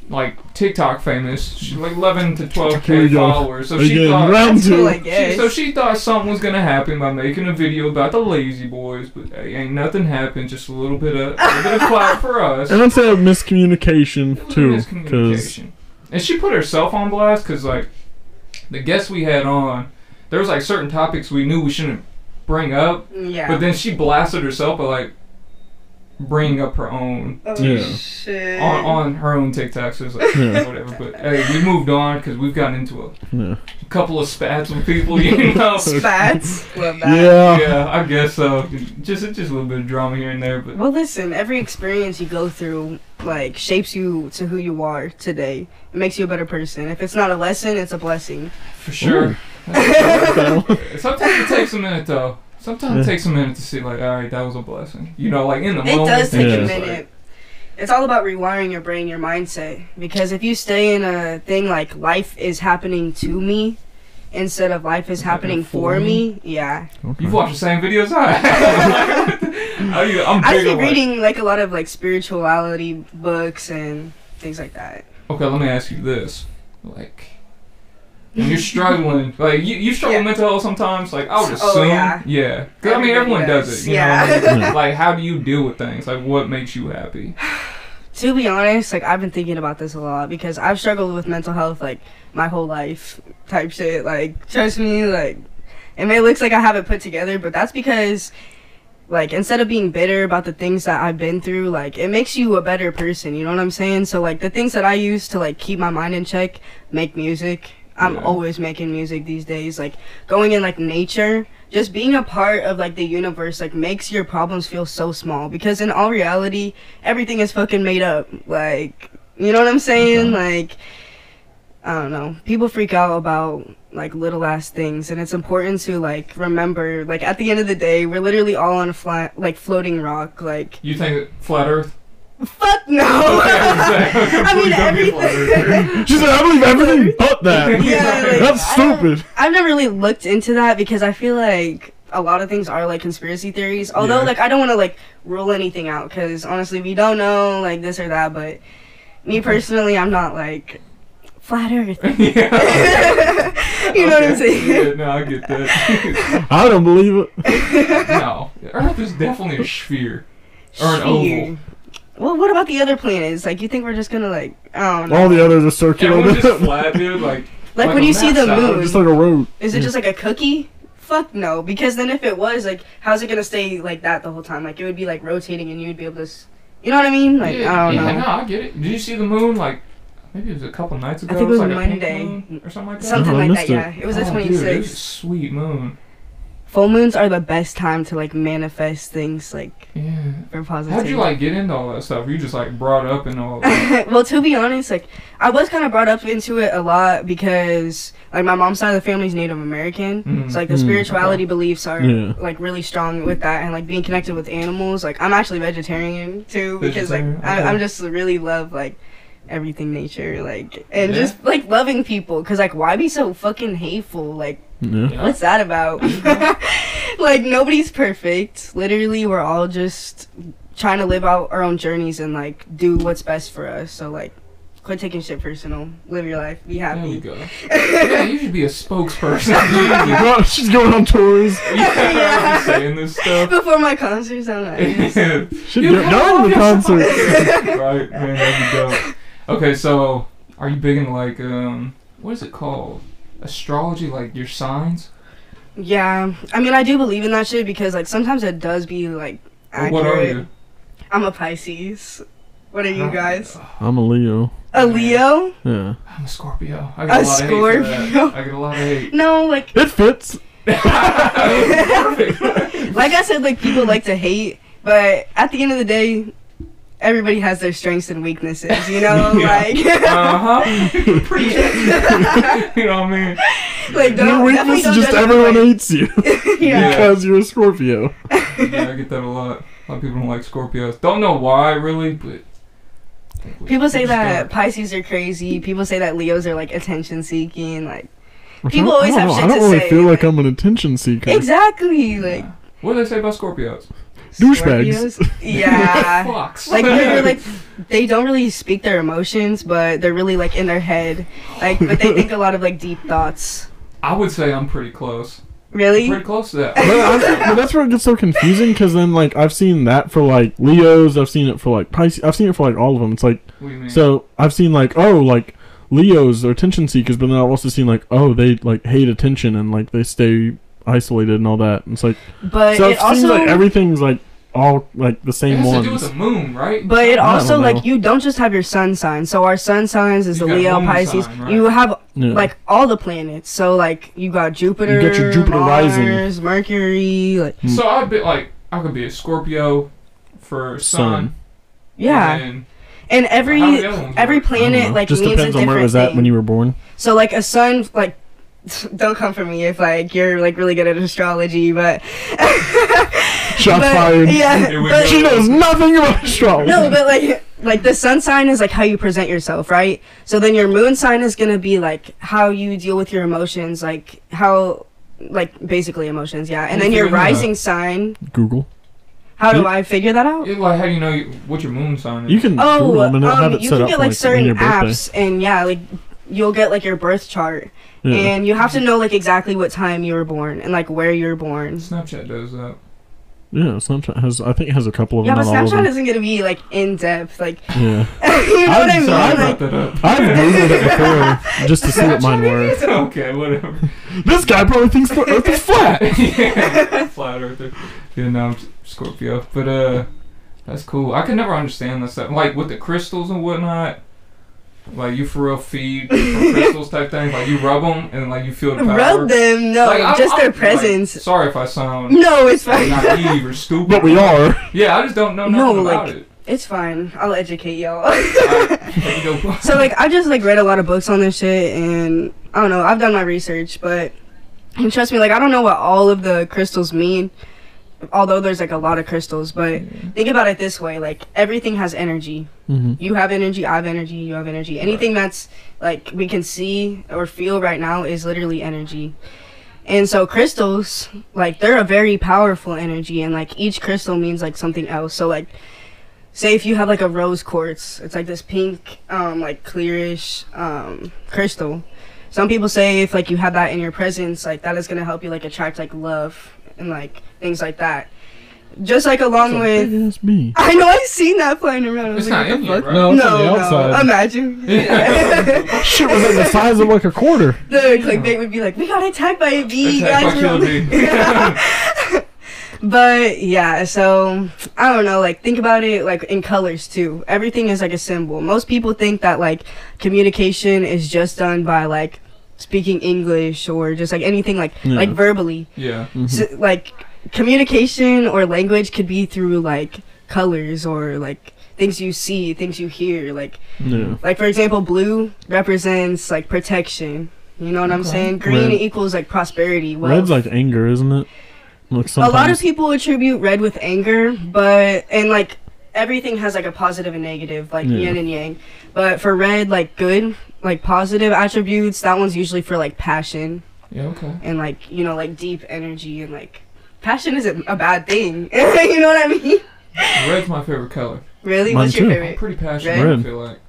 like TikTok famous. She like eleven to twelve k followers. So she Again, thought round That's cool, I two. She, so she thought something was gonna happen by making a video about the Lazy Boys, but hey, ain't nothing happened. Just a little bit of a little bit of clout for us. And I'd say a miscommunication too, because Miscommunication. And she put herself on blast because like the guests we had on, there was like certain topics we knew we shouldn't bring up, yeah. but then she blasted herself by like bringing up her own oh, Yeah. shit. on, on her own TikTok. So it's like Yeah. whatever. But hey, we moved on because we've gotten into a yeah, couple of spats with people, you know. Spats. Love that. yeah, yeah, I guess so. Just just a little bit of drama here and there, but Well, listen, every experience you go through, like, shapes you to who you are today. It makes you a better person. If it's not a lesson, it's a blessing. for sure. Sometimes it takes a minute though. Sometimes it takes a minute to see like, all right, that was a blessing. You know, like in the It moment. It does take Yeah. a it's like- minute. It's all about rewiring your brain, your mindset. Because if you stay in a thing like life is happening to me instead of life is happening for me, yeah. Okay. You've watched the same videos I have. Are you, I'm I big just on be like- reading like a lot of like spirituality books and things like that. Okay, let me ask you this: like, when you're struggling, like you, you struggle Yeah. with mental health sometimes. Like, I would Oh, assume, yeah. yeah. 'Cause, I mean, everyone does, does. it. You Yeah. know, Yeah. like how do you deal with things? Like, what makes you happy? To be honest, like I've been thinking about this a lot because I've struggled with mental health like my whole life type shit. Like trust me, like it may looks like I have it put together, but that's because like instead of being bitter about the things that I've been through, like it makes you a better person, you know what I'm saying? So like the things that I use to like keep my mind in check, make music. I'm Yeah. always making music these days. Like going in like nature, just being a part of like the universe like makes your problems feel so small because in all reality, everything is fucking made up. Like, you know what I'm saying? Like I don't know. People freak out about like little ass things and it's important to like remember like at the end of the day, we're literally all on a flat like floating rock like You think flat Earth? Fuck no. Okay, I was I mean, completely flat earther. everything. She said, I believe everything but that. Yeah, like, That's stupid. I've never really looked into that because I feel like a lot of things are like conspiracy theories. Although, Yeah. like, I don't want to like rule anything out because honestly, we don't know like this or that. But me personally, I'm not like flat Earth. yeah. you know what I'm saying? Yeah, no, I get that. I don't believe it. no, Earth is definitely a sphere or an Sphere. oval. Well, what about the other planets? Like, you think we're just gonna like, I don't know. All the others are circular. Everyone's just flat, dude. Like, like, like when you see the map, moon, just like a road. is it just like a cookie? Fuck no, because then if it was like, how's it gonna stay like that the whole time? Like, it would be like rotating, and you'd be able to, s- you know what I mean? Like, yeah, I don't yeah, know. no, I get it. Did you see the moon? Like, maybe it was a couple nights ago. I think it was like a pink Monday. moon or something like that. Something Oh, like that, it. yeah. It was the Oh, dude, it was a 26th. sweet moon. Full moons are the best time to like manifest things like Yeah. for positivity. How'd you like get into all that stuff? You just like brought up and all. that? well, to be honest, like I was kind of brought up into it a lot because like my mom's side of the family's Native American, Mm. so like the Mm. spirituality beliefs are Yeah. like really strong with that, and like being connected with animals. Like I'm actually vegetarian too because like Vegetarian, I, okay. I'm just really love like everything nature, like and Yeah. just like loving people. Cause like why be so fucking hateful? Like Yeah. Yeah. What's that about? like nobody's perfect. Literally, we're all just trying to live out our own journeys and like do what's best for us. So like, quit taking shit personal. Live your life. Be happy There we happy. go. yeah, you should be a spokesperson. She's going on tours. yeah, Yeah. saying this stuff. Before my concerts, I'm like, Should You go have the your concert. right, man, that'd be dope. Okay, so are you big into like um, what is it called? Astrology, like your signs. yeah. I mean, I do believe in that shit because like sometimes it does be like accurate. what are you? I'm a Pisces. What are you guys? I'm a Leo. A Leo? Yeah. I'm a Scorpio. I A get a, lot of hate for Scorpio? that. I get a lot of hate. No, like It fits. Like I said, like people like to hate, but at the end of the day, everybody has their strengths and weaknesses. You know, Yeah. like, Uh huh. Preach it. you know what I mean? like don't, weakness is don't just everyone everybody. hates you yeah. because you're a Scorpio. Yeah, I get that a lot. A lot of people don't like Scorpios. Don't know why, really, but. I think we- People say that don't. Pisces are crazy. People say that Leos are like attention seeking. Like Which People always I have don't shit know. I don't really say. feel like I'm an attention seeker. exactly, like Yeah. What do they say about Scorpios? Douchebags. Yeah. Like they're like they don't really speak their emotions, but they're really like in their head. Like, but they think a lot of like deep thoughts. I would say I'm pretty close. Really? Pretty close to that. but, I, but that's where it gets so confusing because then like I've seen that for like Leos, I've seen it for like Pisces, I've seen it for like all of them. It's like What do you mean? so I've seen like oh like Leos are attention seekers, but then I've also seen like oh they like hate attention and like they stay isolated and all that. And it's like But so it it seems also like everything's like all like the it same has to do with ones. the moon, right? But it also like you don't just have your sun sign. So our sun signs is You the Leo Pisces. sign, right? You have Yeah. like all the planets. So like you got Jupiter, You got your Jupiter Mars, rising. Mercury. Like hmm. so I'd be like, I could be a Scorpio for sun. Sun. yeah, And and every How do the other ones every work? I don't planet like just means depends a on different where it was thing. at when you were born. So like a sun like don't come for me if like you're like really good at astrology, but Shots but, fired. Yeah, but- She knows nothing about astrology. No, but like like the sun sign is like how you present yourself, right? So then your moon sign is gonna be like how you deal with your emotions, like how like basically emotions, yeah. And How then your figure that rising sign, Google. how do You- I figure that out? Yeah, like how do you know you- what your moon sign is? You can Oh, Google them and um, have it you set can get for, like certain apps, and yeah, like you'll get like your birth chart, Yeah. and you have to know like exactly what time you were born and like where you were born. Snapchat does that. Yeah, Snapchat has I think it has a couple of Yeah, them, but Snapchat them. isn't gonna be like in depth, like Yeah. you know what I I'm mean? Sorry, I Like, brought that up. I've Googled it before just to see what mine were. okay, whatever. This guy probably thinks the earth is flat. yeah, flat earther. Yeah, no, I'm Scorpio. But uh, that's cool. I could never understand that stuff. Like with the crystals and whatnot. Like you for real feed from crystals type thing. Like you rub them and like you feel the power. rub them, no, Like, I'm- just I'm, their like, presence. sorry if I sound no, it's fine. naive or stupid. But we are. Yeah, I just don't know No, nothing about like- it. It's fine. I'll educate y'all. Alright, here we go. so like I just like read a lot of books on this shit and I don't know, I've done my research, but and trust me, like I don't know what all of the crystals mean. Although there's like a lot of crystals, but think about it this way: like everything has energy. hmm You have energy, I have energy, you have energy. Anything that's like we can see or feel right now is literally energy. And so crystals, like they're a very powerful energy and like each crystal means like something else. So like say if you have like a rose quartz, it's like this pink um like clearish um crystal. Some people say if like you have that in your presence, like that is going to help you like attract like love and like things like that. Just like along with Big ass bee. I know I've seen that flying around. I was It's like, not what in the here, fuck? No, it's on the no, outside. Imagine. Yeah. Shit was like the size of like a quarter. the clickbait would be like, we got attacked by a bee, Attacked by guys. killer we're- bee. but yeah, so I don't know. Like think about it like in colors too. Everything is like a symbol. Most people think that like communication is just done by like speaking English or just like anything like Yeah. like verbally. yeah. Mhm. So, like communication or language could be through like colors or like things you see, things you hear, like yeah. like for example, blue represents like protection. You know what I'm saying? Green Red. equals like prosperity. Red's like anger, isn't it? Like a lot of people attribute red with anger, but and like everything has like a positive and negative, like Yeah. yin and yang. But for red, like good, like positive attributes, that one's usually for like passion Yeah, okay. and like you know like deep energy and like passion isn't a bad thing. you know what I mean? Red's my favorite color. Really? Mine What's your too. I'm favorite? pretty passionate, Red. I feel like.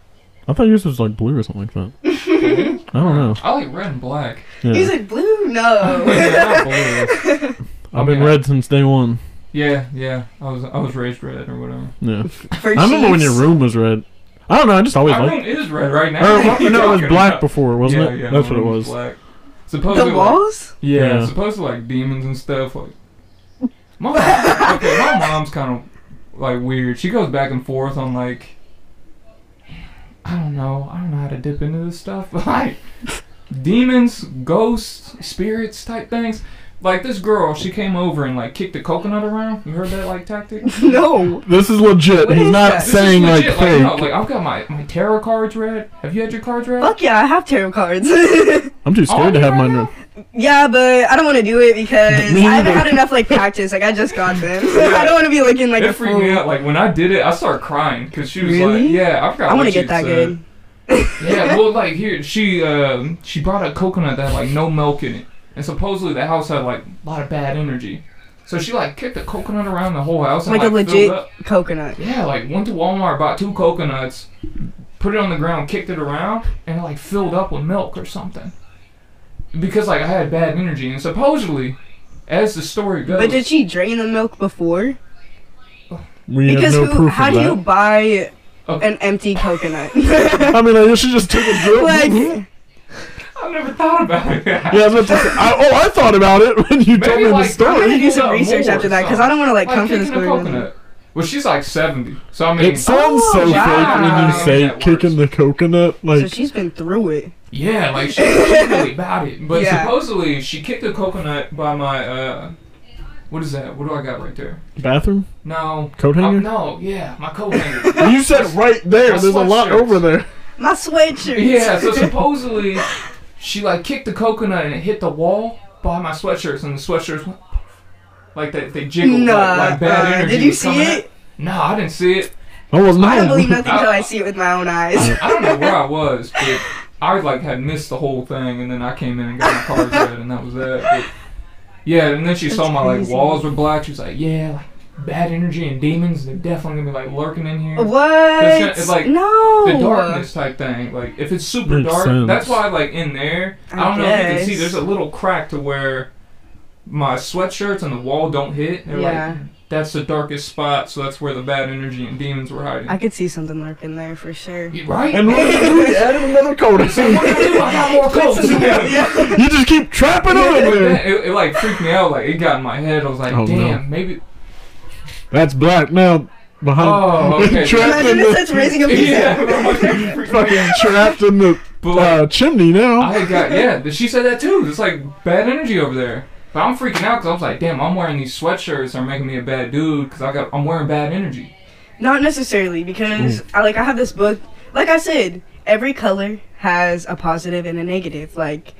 I thought yours was like blue or something like that. I don't know. I like red and black. Yeah. He's like blue? Yeah, No. not blue. I've been red since day one. Yeah, yeah. I was I was raised red or whatever. Yeah. For I remember when your Chiefs. room was red. I don't know. I just always My liked. room is red right now. Or, What are you no, it was talking black about? before, wasn't yeah, it? Yeah, That's my what it room was. Black. Supposedly, the like- walls? yeah, Yeah. supposed to like demons and stuff. Like, my okay, my mom's kind of like weird. She goes back and forth on like, I don't know, I don't know how to dip into this stuff, but like demons, ghosts, spirits type things. Like this girl, she came over and like kicked a coconut around. You heard that like tactic? no. This is legit. What He's is not that? This is saying like legit, fake. no, like I've got my my tarot cards read. Have you had your cards read? Fuck yeah, I have tarot cards. I'm too Oh, scared to have right mine read. Yeah, but I don't want to do it because I haven't had enough like practice. Like I just got them. Yeah. I don't want to be looking like it a freaked fool. me out. Like when I did it, I started crying because she was Really? like, "Yeah, I forgot." I want want to get that good. yeah, well, like here, she um, she brought a coconut that had like no milk in it, and supposedly the house had like a lot of bad energy. So she like kicked the coconut around the whole house and Like like, a filled legit coconut. Yeah, like went to Walmart, bought two coconuts, put it on the ground, kicked it around, and it like filled up with milk or something. Because like I had bad energy, and supposedly, as the story goes, But did she drain the milk before? We because have no who? proof How of do you buy Oh. an empty coconut? I mean, I should just take a drill. like, I never thought about it. yeah, I was about I, oh, I thought about it when you told me like, the story. I'm gonna do some research after that because. I don't want to like like come for this kicking coconut. Well, she's like seventy, so I mean, It sounds Oh, so fake when you say Yeah, it kicking the coconut. Like, So Like, she's been through it. Yeah, like she, she's really about it. But Yeah. supposedly she kicked a coconut by my uh, what is that? What do I got right there? bathroom No, coat Oh, hanger. no, yeah, my coat hanger. You said right there. My There's a lot sweatshirts. over there. My sweatshirt. yeah, so supposedly she like kicked the coconut and it hit the wall by my sweatshirts, and the sweatshirts went like they they jiggled Nah. like, like bad uh, energy. did you see it? out. No, I didn't see it. I was not. I don't believe nothing until I see it with my own eyes. I don't know where I was, but I like had missed the whole thing, and then I came in and got my cards read, and that was that. But, yeah, and then she saw That's my like crazy. walls were black. She was like, "Yeah, like bad energy and demons. They're definitely gonna be like lurking in here." What? It's it's like no. The darkness type thing. Like if it's super Makes dark, sense. that's why like in there. I, I don't know if you can see. There's a little crack to where my sweatshirts and the wall don't hit. They're Yeah. like that's the darkest spot, so that's where the bad energy and demons were hiding. I could see something lurking there for sure. You- right? And what did you do? You added another coat. So what do I do? I got more coats. You just keep trapping them in there. then it, it like freaked me out. Like it got in my head. I was like, Oh, no. damn, maybe. That's black now. Behind. Oh, okay. trapped in Imagine if the, that's raising up his Yeah. head. fucking trapped in the But like, uh, chimney now. I got yeah. She said that too. It's like bad energy over there. But I'm freaking out because I was like, damn, I'm wearing these sweatshirts are making me a bad dude because I got I'm wearing bad energy. Not necessarily because mm. I like I have this book. Like I said, every color has a positive and a negative. Like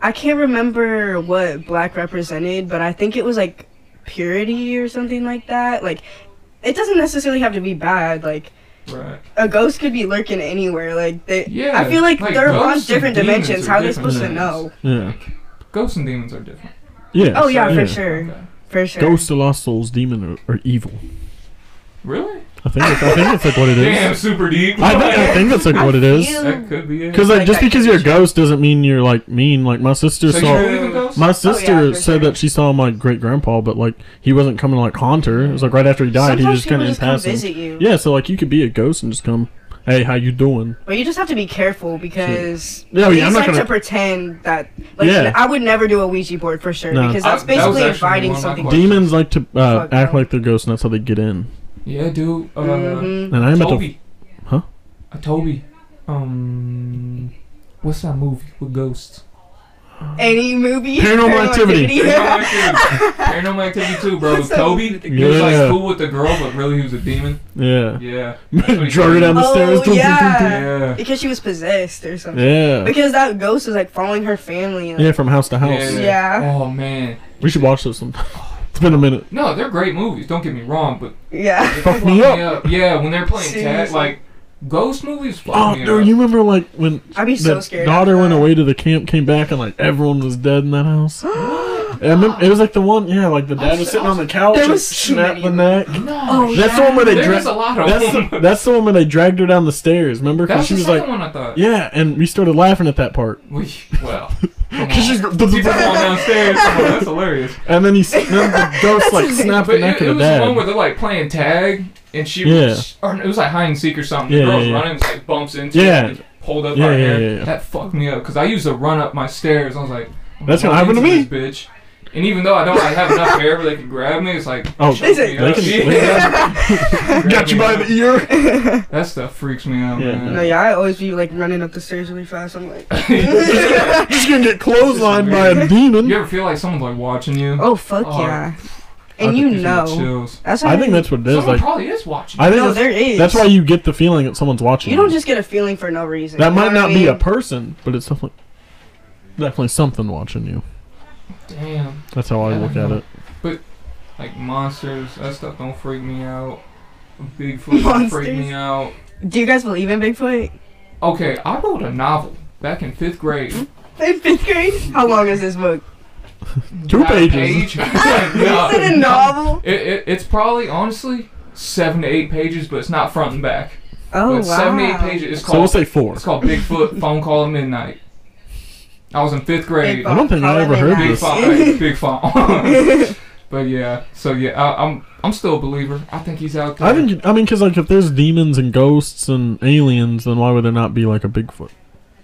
I can't remember what black represented, but I think it was like purity or something like that. Like, it doesn't necessarily have to be bad. Like, Right. a ghost could be lurking anywhere. Like, they, Yeah, I feel like, like they're on different dimensions. How are they different supposed to know? Yeah. Ghosts and demons are different. Yeah. Oh yeah, Yeah. for sure, Okay. for sure. Ghosts of Lost Souls, demon, are, or evil. Really? I think. It's, I think it's like what it is. Damn, super deep. I think. I think that's like what it is. that could be it. Because like Like just because you're a ghost doesn't mean you're like mean. Like my sister so saw. you believe in ghosts? My oh, sister for said sure. that she saw my great grandpa, but like he wasn't coming to like haunt her. It was like right after he died, Sometimes he just kind of in just come visit you. Yeah, so like you could be a ghost and just come. Hey, how you doing? But you just have to be careful because Yeah, they yeah, I'm not like gonna- to pretend that. Like, Yeah. I would never do a Ouija board for sure No. because that's that was basically actually inviting one of my something. Demons like to uh, Fuck act no. like they're ghosts, and that's how they get in. Yeah, dude. Uh, Mhm. And I'm about to. Toby. Huh? Uh, Toby. Um, what's that movie with ghosts? Uh-huh. Any movie. Paranormal Activity. Paranormal Activity. Paranormal Activity too, bro. What's that Toby. movie? He was like cool with the girl, but really he was a demon. Yeah. Yeah. Drug her down the Oh, stairs. dun, dun, dun, yeah. Yeah. because she was possessed or something. Yeah. Because that ghost was like following her family. And, Yeah, from house to house. Yeah. Oh man. We should watch those sometime. It's been a minute. No, they're great movies. Don't get me wrong, but yeah. they Fuck fuck me up. Yeah, when they're playing tag, like ghost movies. Oh, me dude, up. you remember like when I'd be so the scared. daughter after went away to the camp, came back, and like everyone was dead in that house? I remember, it was like the one, yeah, like the dad was sitting on the couch and snapped the neck. No. Oh, That's the one where they There's a lot of That's them. the, that's the one where they dragged her down the stairs. Remember? That Because she the was like, one I thought. yeah, and we started laughing at that part. We, well. Cause she's People falling downstairs. Come that's hilarious. and then he s- then the ghost like snapped the But neck it, it of was the the one where they're like playing tag, and she Yeah. was, or it was like hide and seek or something. The Yeah, girl's yeah, yeah. running, and like bumps into Yeah. it, and pulled up Yeah, by yeah, hair. yeah, yeah. That fucked me up because I used to run up my stairs. I was like, I'm That's gonna happen to me. this bitch. And even though I don't like, have enough hair where they can grab me, it's like Oh, choke They me they can- Yeah. Got you by the ear. That stuff freaks me out, Yeah. man. No, yeah, I always be like running up the stairs really fast. I'm like, Just gonna get clotheslined by a demon. You ever feel like someone's like watching you? oh fuck Oh. yeah, I and you know. That's how I think that's what it is. Someone Like, probably is watching. I think no, there is. that's why you get the feeling that someone's watching. you don't just get a feeling for no reason. That might not what I be a person, but it's definitely definitely something watching you. Damn. That's how I I look don't at know. it. Like monsters, that stuff don't freak me out. Bigfoot don't freak me out. Do you guys believe in Bigfoot? Okay, I wrote a novel back in fifth grade. In fifth grade? How long is this book? Two About pages. page. Is No, it a novel? It, it, it's probably honestly seven to eight pages, but it's not front and back. Oh but it's wow. seven to eight pages. It's So we'll called say four. it's called Bigfoot Phone Call at Midnight. I was in fifth grade. Big I don't think I font, ever heard probably Big this. not. font, big font. but yeah, so yeah, I, I'm I'm still a believer. I think he's out there. I think I mean because like if there's demons and ghosts and aliens, then why would there not be like a Bigfoot?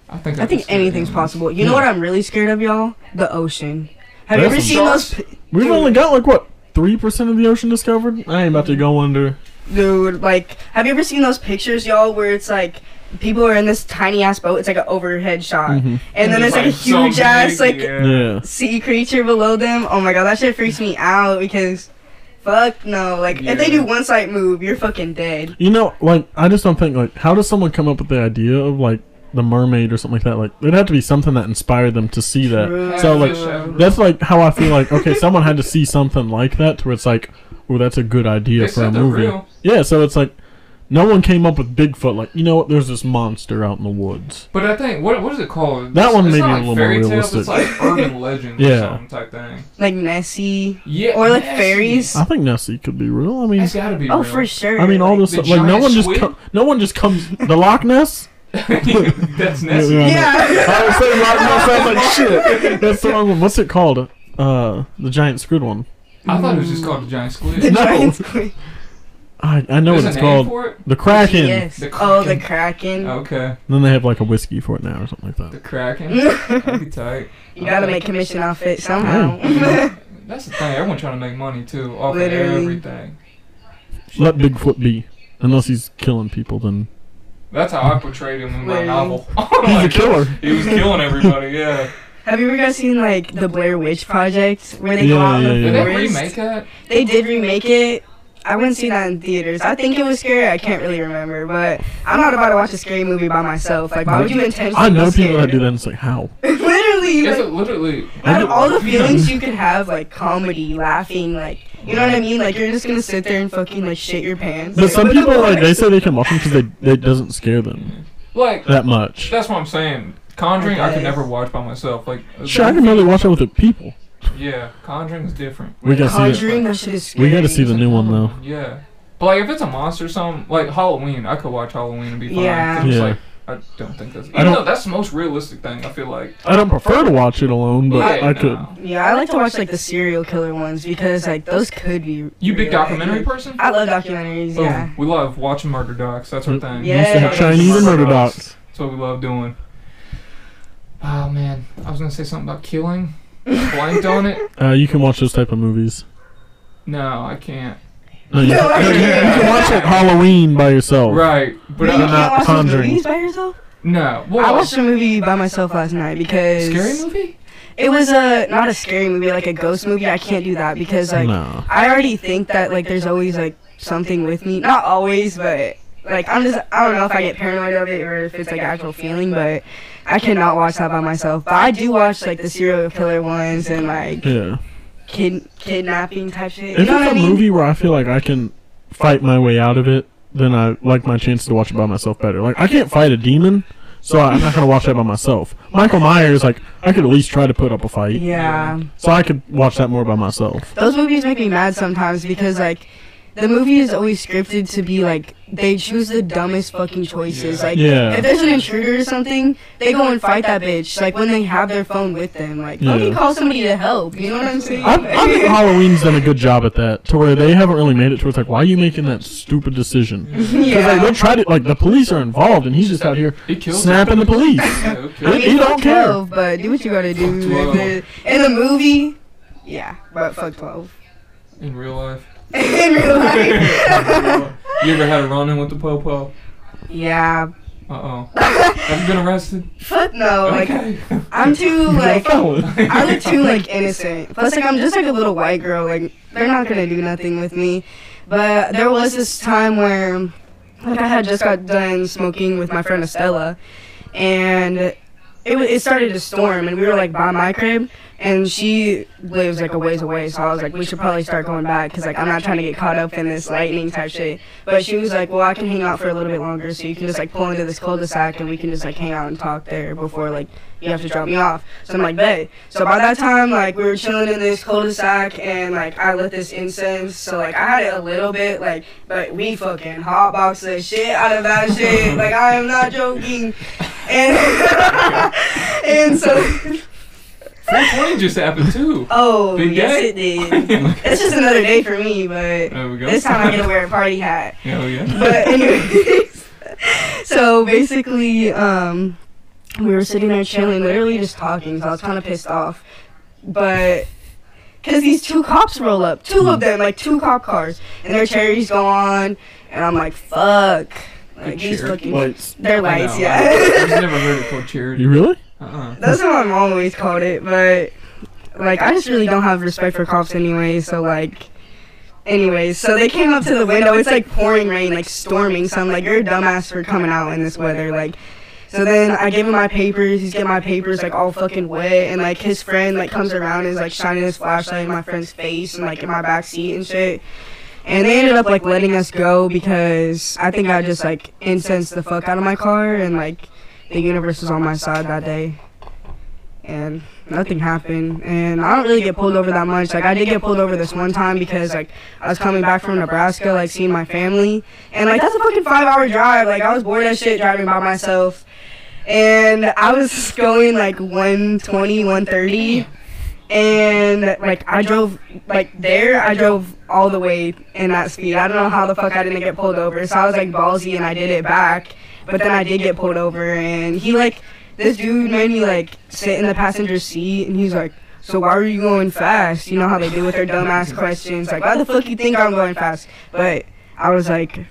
I think I think anything's possible. You know what I'm really scared of, y'all? The ocean. Have you ever some seen those? sharks. pi- We've Dude. only got like what three percent of the ocean discovered. I ain't about to go under. Dude, like, have you ever seen those pictures, y'all, where it's like people are in this tiny ass boat? It's like an overhead shot, Mhm. and then there's like a it's so huge ass like yeah. Yeah. sea creature below them. Oh my god, that shit freaks me out because, fuck no. Like, if they do one side move, you're fucking dead. You know, like I just don't think like how does someone come up with the idea of like the mermaid or something like that? Like there'd have to be something that inspired them to see that. True. So, like, That's like how I feel like okay, someone had to see something like that to where it's like, oh, that's a good idea They for a movie. real. Yeah, so it's like no one came up with Bigfoot. Like you know what? There's this monster out in the woods. But I think what what is it called? That It's- one it's may not be a like little more fairy tales, realistic. It's like urban legends or Yeah. something type thing. Like Nessie. Yeah, Or, like, Nessie. fairies. I think Nessie could be real. I mean, It's gotta be. Oh, real. for sure. I mean all like- this The stuff. Like no giant one just squid? co- no one just comes the Loch Ness. That's Nessie. Yeah. Yeah. I was saying Loch Ness sounds like shit. That's the wrong one. What's it called? Uh, the giant squid one. I thought it was just called the giant squid. the No. giant squid. I I know There's what a it's name called. for it. The Kraken. Yes. The Oh, the Kraken. Kraken. Okay, Then they have like a whiskey for it now or something like that. the Kraken. That'd be tight. You gotta make commission off it somehow. That's the thing. Everyone trying to make money too off Literally. of everything. Let Bigfoot be. Unless he's killing people, then That's how I portrayed him in my Literally. novel. Oh he's a Like, killer. He was killing everybody. Yeah. Have you ever guys seen like the Blair Witch Project where they go Yeah, out in the yeah. Did they forest? remake that? They did remake it. I wouldn't see that in theaters. I think it was scary. I can't really remember, but I'm not about to watch a scary movie by myself. Like, why would you intentionally? I know be people that do that and it's like, how? Literally, Is like, it literally? I out of all the feelings you could have, like comedy, laughing, like You know what I mean? Like you're just gonna sit there and fucking like shit your pants. But Like, some people like they say they can watch them because they it doesn't scare them Like that much. that's what I'm saying. Conjuring, I, Okay. could never watch by myself. Like Sure, I can barely watch that with the people. Yeah, Conjuring's different. We gotta see Conjuring, the, that shit is scary. we gotta see the new one though. Yeah. But like if it's a monster or something, like Halloween, I could watch Halloween and be fine. Yeah. 'cause it's Yeah. Like, I don't think that's. I don't- though that's the most realistic thing, I feel like. I don't prefer to watch it alone, but Yeah, I no. could. Yeah, I like to watch like the serial killer ones because like those could be. You big real. documentary person? I love documentaries. Boom. Yeah. We love watching murder docs. That's our Mm. thing. We used to have Yeah. Chinese and murder docs. That's what we love doing. Oh man, I was gonna say something about killing. Blanked on it. Uh, you can watch those type of movies. No, I can't. No, you, No, I you can't. watch like Halloween by yourself. Right, but But you I'm can't not watch those Conjuring. movies by yourself. no. I watched a movie by myself last night because scary movie. It was a not a scary movie, like a ghost movie. I can't do that because like No. I already think that like there's always like something with me. Not always, but like I'm just I don't know if I get paranoid of it or if it's like an actual feeling, but I cannot watch that by myself. But I do watch like the serial killer ones and like Yeah. Kid kidnapping type shit. If You what it's I a mean? movie where I feel like I can fight my way out of it, then I like my chance to watch it by myself better. Like I can't fight a demon, so I'm not gonna watch that by myself. Michael Myers, like I could at least try to put up a fight, Yeah. so I could watch that more by myself. Those movies make me mad sometimes because like the movie is always scripted to be like they choose the dumbest fucking choices. Like Yeah. if there's an intruder or something, they go and fight that bitch. Like when they have their phone with them, like Yeah. fucking call somebody to help. You know what I'm saying? I, I think Halloween's done a good job at that, to where they haven't really made it to where it's like, why are you making that stupid decision? Because yeah. like, they'll try to, like the police are involved, and he's just out here He snapping the police. Yeah, I mean, He don't fuck care. but do what you gotta do. In the, in the movie, yeah, but fuck 12. In real life. in real life. You ever had a run in with the popo? yeah. Uh oh. Have you been arrested? Fuck no. Like, okay. I'm too, like. I look too like innocent. Plus, like I'm just like a little white girl. Like they're not gonna do nothing with me. But there was this time where, like, I had just got done smoking with my friend Estella, and it it started to storm, and we were like by my crib, and she lives like a ways away. So I was like, we should probably start going back because like I'm not trying to get caught up in this lightning type shit. But she was like, well, I can hang out for a little bit longer, so you can just like pull into this cul-de-sac, and we can just like hang out and talk there before like you have to drop me off. So I'm like, bet. So by that time, like we were chilling in this cul-de-sac, and like I lit this incense. So like I had it a little bit, like, but we fucking hotboxed the shit out of that shit. Like I am not joking. And and so 420 just happened too. oh Big yes day? it did. It's just another day for me, but There we go. this time I get to wear a party hat. Hell yeah. But anyways, so basically, um, we were sitting there chilling, literally just talking. So I was kind of pissed off, but because these two cops roll up, two of them, like two cop cars, and their cherries go on, and I'm like, fuck, like these Cherokee fucking, Lights. their I lights, yeah. I've never heard it called charity. You really? Uh-uh. That's what my mom always called it, but like I just really don't have respect for cops anyway. So like, anyways, so they came up to the window. It's like pouring rain, like storming. So I'm like, you're a dumbass for coming out in this weather, like. So then I give him my papers. He's getting my papers like all fucking wet, and like his friend like comes around and is like shining his flashlight in my friend's face and like in my back seat and shit. And they ended up like letting us go because I think I just like incensed the fuck out of my car and like the universe was on my side that day. And nothing happened. And I don't really get pulled over that much. Like I did get pulled over this one time because like I was coming back from Nebraska, like seeing my family. And like that's a fucking five hour drive. Like I was bored as shit driving by myself. And I was going like 120, 130. And like I drove like there, I drove all the way in that speed. I don't know how the fuck I didn't get pulled over. So I was like ballsy and I did it back. But then I did get pulled over and he like this dude made me like sit in the passenger seat and he's like, So why are you going fast? You know how they do with their dumbass questions. Like, why the fuck you think I'm going fast? But I was like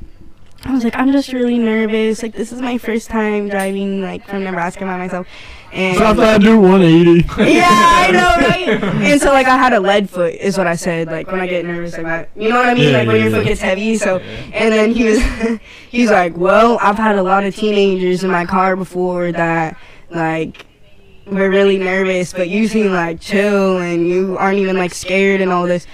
I was like, I'm just really nervous. Like this is my first time driving like from Nebraska by myself. And So I do 180. yeah, I know, right? And so like I had a lead foot is what I said. Like when I get nervous like that, you know what I mean? Yeah, like when yeah, your foot gets heavy. So and then he was, he's like, well, I've had a lot of teenagers in my car before that like were really nervous, but you seem like chill and you aren't even like scared and all this.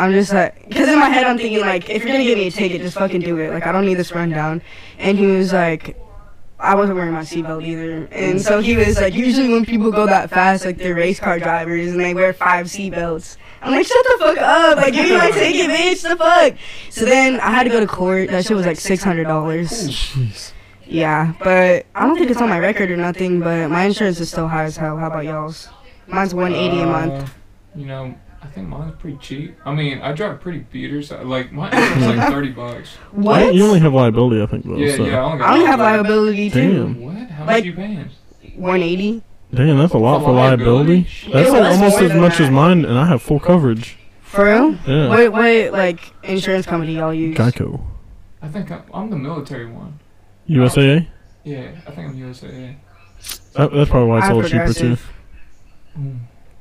I'm just like, because in my head I'm thinking like, if you're gonna give me a ticket, just fucking do it. Like I don't need this rundown. And he was like, I wasn't wearing my seatbelt either. And so he was like, usually when people go that fast, like they're race car drivers and they wear five seatbelts. I'm like, shut the fuck up! Like, give me my ticket, bitch. The fuck. So then I had to go to court. That shit was like six hundred dollars. Jeez. Yeah, but I don't think it's on my record or nothing. But my insurance is still high as hell. How about y'all's? Mine's one eighty a month. Uh, You know, I think mine's pretty cheap. I mean, I drive pretty beaters. I- Like mine insurance like thirty bucks. What? You only have liability, I think, though. Yeah, so. yeah. I only, got I only have liability too. Damn. What? How Like- much you paying? One eighty. Damn, that's a lot For for liability. liability? That's It like was almost more as than much that. as mine, and I have full coverage. For real? Yeah. What what like insurance company y'all use? Geico. I think I'm, I'm the military one. USAA? Yeah, I think I'm USAA. That, that's probably why it's a I'm little cheaper, too. progressive. Mm.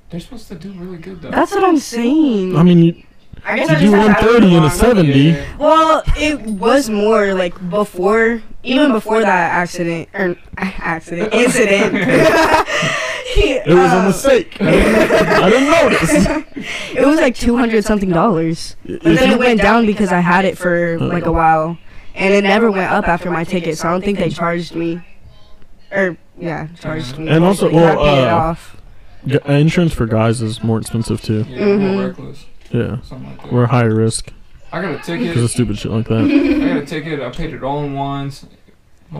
They're supposed to do really good though. That's what I'm saying. I mean, you, I guess you I do just have that 130 and a 70. Yeah. Well, it was more like before, even before that accident or accident incident. It was a mistake. I didn't notice. It was like two hundred something dollars, but then it went down because I had it for like a while, and it never went up after my ticket. So I don't think they charged me, or yeah, charged me. And also, Like, I well, paid it uh, off. G- uh, insurance for guys is more expensive, too. Yeah, Mhm. more reckless. Yeah. Something like that. We're higher risk I got a ticket because of stupid shit like that. I got a ticket. I paid it all in ones.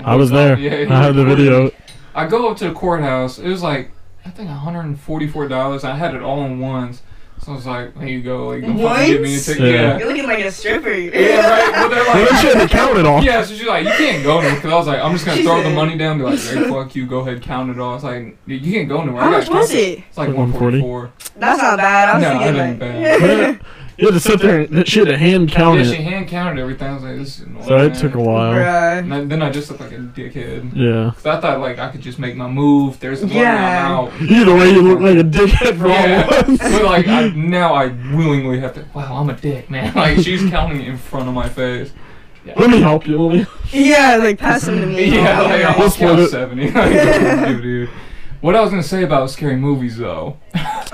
I was there. Yeah, I have the video. I go up to the courthouse. It was like I think 144 dollars. I had it all in ones. So I was like, "Here you go. Like, don't fucking give me a ticket." Yeah. Yeah. You're looking like a stripper. Yeah, right. But they're Well, like, they should have counted all. Yeah, so she's like, you can't go nowhere. Because I was like, I'm just gonna She throw the money down, and be like, hey, fuck you, go ahead, count it all. It's like, you can't go nowhere. How much was it? It's like Like 140? 144. That's not bad. I was No, thinking it like. bad. Uh, You had to sit there and she had to hand count Yeah, it. she hand counted everything. I was like, this is annoying. So it took a while. Bruh. And I- then I just looked like a dickhead. Yeah. 'Cause I thought like I could just make my move. There's the money. Yeah. I'm out. Either way, you look like a dickhead for Yeah. all once. but like I, now I willingly have to. Wow, I'm a dick, man. Like she's counting it in front of my face. Yeah. Let me help you. Let me. Yeah, like pass them to me. Yeah, like I'll Let's count split it. seventy. Like, dude, dude. What I was gonna say about scary movies though.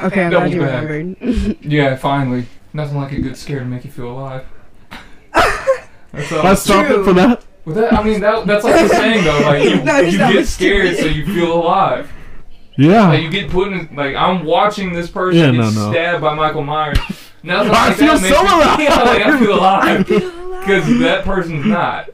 Okay, I'm Double glad you back. remembered. Yeah, finally. Nothing like a good scare to make you feel alive. That's all. Let's stop True. it for that. Well, that, I mean, that, that's like the saying though. Like you, No, you he's not get scared, stupid. so you feel alive. Yeah. Like you get put in. Like I'm watching this person Yeah, get no, no. stabbed by Michael Myers. Nothing I like feel that makes so me- alive. Yeah, like I feel alive because that person's not.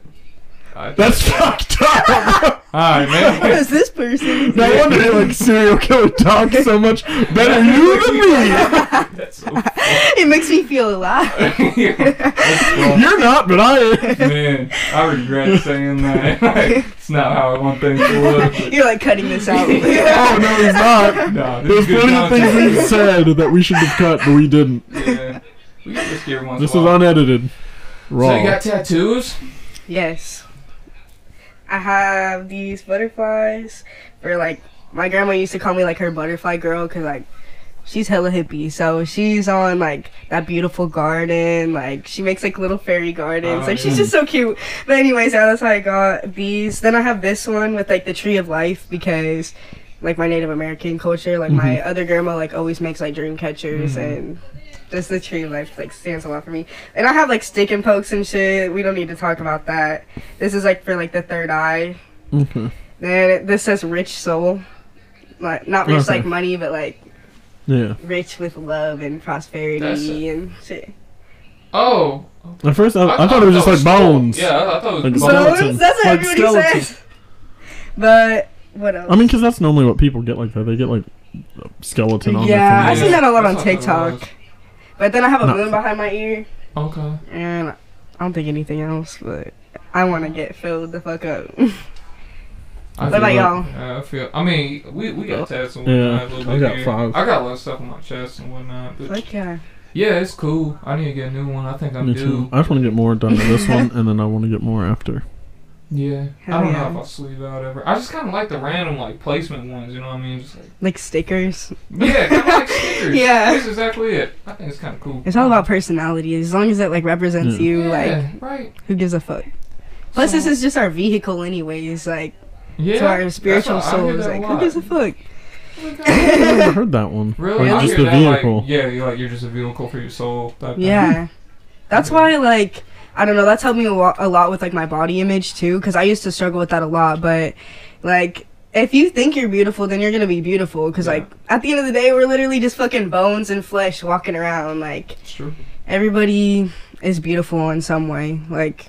I- That's fucked up. All right, What man. is this person? no wonder they like serial killer talk so much better you than me. That's so funny. it makes me feel alive. Yeah. You're not, but I am. Man, I regret saying that. Like, it's not how I want things to look. You're like cutting this out. Oh no, he's not. No, There's plenty of things content. we said that we should have cut, but we didn't. Yeah. We get this here once This is unedited. Raw. So you got tattoos? yes. I have these butterflies for like my grandma used to call me like her butterfly girl because like she's hella hippie. So she's on like that beautiful garden like she makes like little fairy gardens. Oh, like she's yeah. just so cute. But anyways yeah, that's how i got these. Then i have this one with like the tree of life because like my native american culture like my other grandma like always makes like dream catchers Mhm. and just the tree of life like stands a lot for me and i have like stick and pokes and shit we don't need to talk about that this is like for like the third eye Okay. then it, this says rich soul like not rich Okay. like money but like Yeah. rich with love and prosperity That's and shit. Oh. At first, I, I thought it was just like skull. bones. Yeah, I, I thought it was a bones. skeleton. That's what Like everybody skeleton. says. But what else? I mean, because that's normally what people get like that. They get like a skeleton on yeah, their I've seen that a lot That's on what I thought it TikTok. But then I have a No. moon behind my ear, Okay. and I don't think anything else. But I want to get filled the fuck up. I What feel about like- y'all? Yeah, I feel. I mean, we we got tats and Yeah, whatnot. a little I got here. five. I got a lot of stuff on my chest and whatnot. But Fuck yeah. yeah, it's cool. I need to get a new one. I think I'm Me due. too. I just want to get more done to this one, and then I want to get more after. Yeah. Hell I don't yeah. know if I'll sleeve out ever. I just kind of like the random like placement ones. You know what I mean? Just like Like stickers. yeah, kind of like stickers. Yeah. That's exactly it. I think it's kind of cool. It's all about personality. As long as it like represents hmm. Yeah. you, like right. who gives a fuck. Plus, So- this is just our vehicle, anyways. Like Yeah. to our spiritual what- I souls. Like who gives a fuck? Oh I've never heard that one. Really? Like just a the that, like, vehicle. yeah, you're like you're just a vehicle for your soul. Type thing. Yeah. That's why, like, I don't know, that's helped me a lot, a lot with, like, my body image, too, because I used to struggle with that a lot, but, like, if you think you're beautiful, then you're gonna be beautiful, because, Yeah. like, at the end of the day, we're literally just fucking bones and flesh walking around, like, true. everybody is beautiful in some way, like,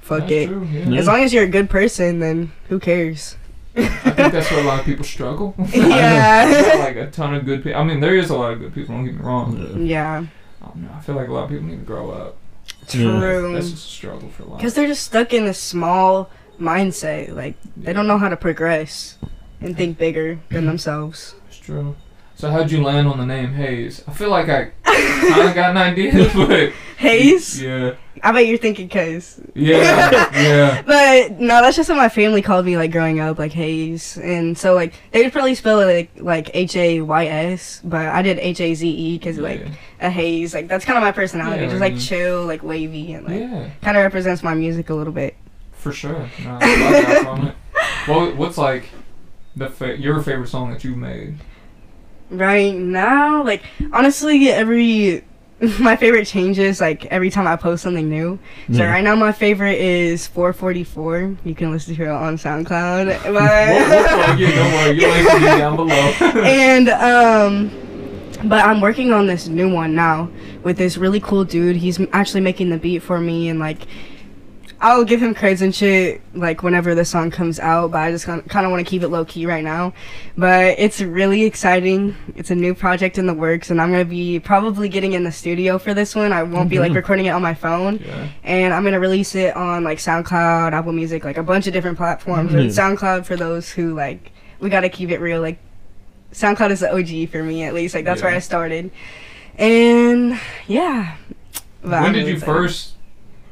fuck That's it. True, yeah. Yeah. As long as you're a good person, then who cares? I think that's where a lot of people struggle. Yeah. Like a ton of good people. I mean, there is a lot of good people. Don't get me wrong. Yeah. Oh, yeah, I don't know. I feel like a lot of people need to grow up. Yeah. true. That's just a struggle for a lot. Because they're just stuck in a small mindset. Like, they don't know how to progress and think bigger than themselves. It's true. So how'd you land on the name Haze? I feel like I kind of got an idea, but Haze? Yeah, I bet you're thinking Cuz. yeah, yeah. But no, that's just what my family called me like growing up, like Hayes. And so like they would probably spell it like like H A Y S, but I did H A Z E because like a haze. Like that's kind of my personality, Yeah, just like chill, like wavy, and like yeah, kind of represents my music a little bit. for sure. No, I love that from it. Well, what's like the fa- your favorite song that you made? Right now, like honestly, every my favorite changes like every time I post something new. So Yeah. right now my favorite is 444. You can listen to it on SoundCloud. We'll, we'll But plug it, don't worry. You'll link it down below. and um but I'm working on this new one now with this really cool dude. He's actually making the beat for me and like I'll give him credits and shit like whenever the song comes out, but I just kind of want to keep it low key right now. But it's really exciting. It's a new project in the works, and I'm gonna be probably getting in the studio for this one. I won't be like Mhm. recording it on my phone, yeah. and I'm gonna release it on like SoundCloud, Apple Music, like a bunch of different platforms. And Mhm. SoundCloud for those who like we gotta keep it real. Like SoundCloud is the OG for me at least. Like that's where I started, and yeah. But when I'm did really you excited. first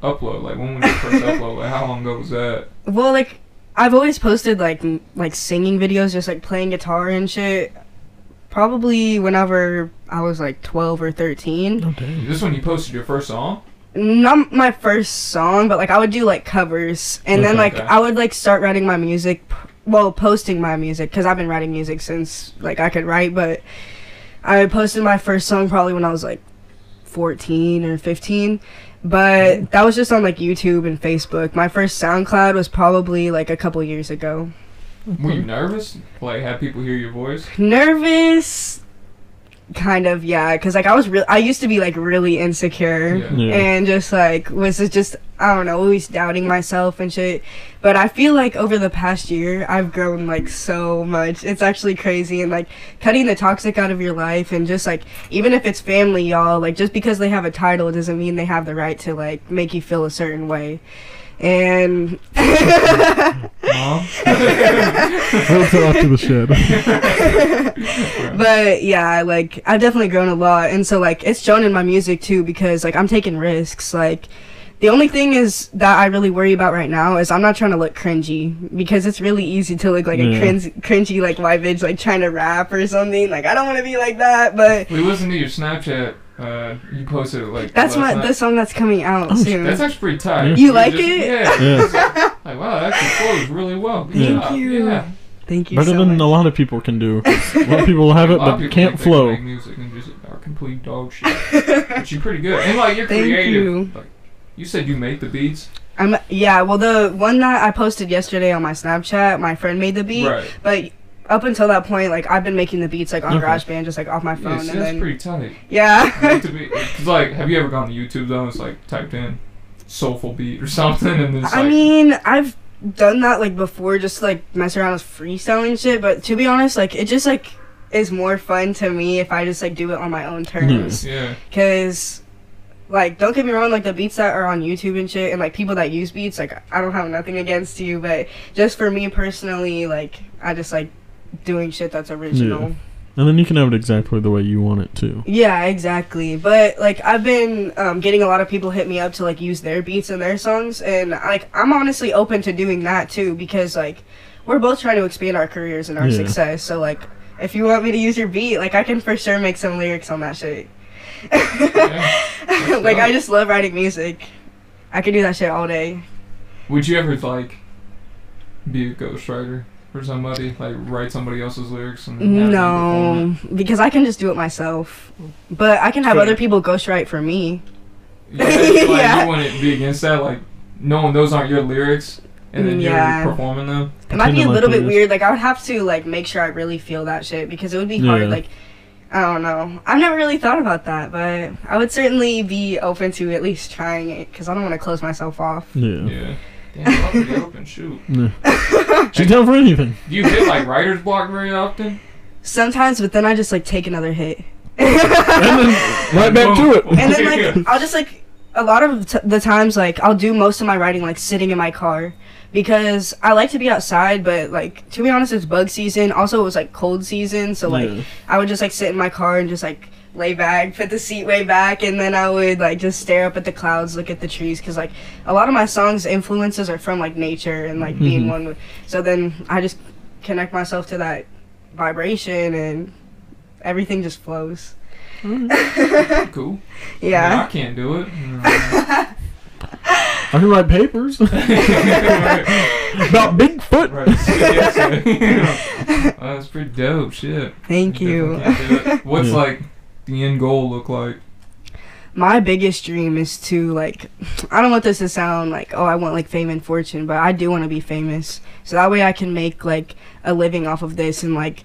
upload? Like when was your first upload? Like how long ago was that? Well, like I've always posted like m- like singing videos, just like playing guitar and shit. Probably whenever I was like twelve or thirteen. Oh, dang. Is this when you posted your first song? Not my first song, but like I would do like covers, and then like Okay. I would like start writing my music. p- Well, posting my music because I've been writing music since like I could write, but I posted my first song probably when I was like fourteen or fifteen. But that was just on like YouTube and Facebook. My first SoundCloud was probably like a couple years ago. Were you nervous? Like had people hear your voice? nervous kind of yeah because like i was real i used to be like really insecure Yeah. Yeah. and just like was it just i don't know always doubting myself and shit but i feel like over the past year i've grown like so much it's actually crazy and like cutting the toxic out of your life and just like even if it's family y'all like just because they have a title doesn't mean they have the right to like make you feel a certain way and Mom? We'll tell after the shed. but yeah, like I've definitely grown a lot, and so like it's shown in my music too because like I'm taking risks. Like the only thing is that I really worry about right now is I'm not trying to look cringy because it's really easy to look like Yeah. a cringe, cringy like white bitch like trying to rap or something. Like I don't want to be like that, but we listened to your Snapchat. Uh, you posted it like that's my night. the song that's coming out Oh, soon. That's actually pretty tight. You were like just- it? Yeah. Yeah. Like wow, that actually flows really well. Good Thank job. you. Yeah. Thank you Better so than much. a lot of people can do. A lot of people have it but people can't think they can flow. Make music and just are complete dog shit. but you're pretty good. And like you're Thank creative. you. Like, you said you make the beats. I'm yeah. Well, the one that I posted yesterday on my Snapchat, my friend made the beat. Right. But up until that point, like I've been making the beats like on Okay. GarageBand, just like off my Yeah, phone, see, and that's then pretty tight. yeah. Make the beat. Cause like, have you ever gone to YouTube though? It's like typed in soulful beat or something, and it's I mean, I've done that like before, just like mess around with freestyling shit. But to be honest, like it just like is more fun to me if I just like do it on my own terms. yeah, Cause like don't get me wrong, like the beats that are on YouTube and shit, and like people that use beats, like I don't have nothing against you, but just for me personally, like I just like doing shit that's original. And then you can have it exactly the way you want it to. Yeah, exactly. But like I've been um, getting a lot of people hit me up to like use their beats in their songs, and like I'm honestly open to doing that too because like we're both trying to expand our careers and our Yeah. success. So like if you want me to use your beat, like I can for sure make some lyrics on that shit. yeah. like I just love writing music. I could do that shit all day. Would you ever like be a ghostwriter for for somebody? Like write somebody else's lyrics and have them perform No, because I can just do it myself. But I can have Fair. other people ghostwrite for me. Yeah, like Yeah. you wouldn't be against that, like knowing those aren't your lyrics and then Yeah. you're performing them. It might be a little bit weird. Like I would have to like make sure I really feel that shit because it would be hard. Yeah. Like I don't know. I've never really thought about that, but I would certainly be open to at least trying it because I don't want to close myself off. Yeah. Yeah. Damn, I'll be open. Shoot. yeah. She's down for anything. Do you hit like writer's block very often? Sometimes, but then I just like take another hit. And then right back to it. and then like I'll just like a lot of t- the times like I'll do most of my writing like sitting in my car because I like to be outside but like to be honest it's bug season also it was like cold season so like Yeah. I would just like sit in my car and just like lay back put the seat way back and then I would like just stare up at the clouds look at the trees because like a lot of my songs influences are from like nature and like being Mhm. one with so then I just connect myself to that vibration and everything just flows Cool. yeah I can't do it. I can write papers about Bigfoot. Right. Yes, sir. Oh, that's pretty dope. Shit. thank you Definitely can't do it. What's Yeah. like the end goal look like? my biggest dream is to like I don't want this to sound like oh I want like fame and fortune, but I do want to be famous. So that way I can make like a living off of this and like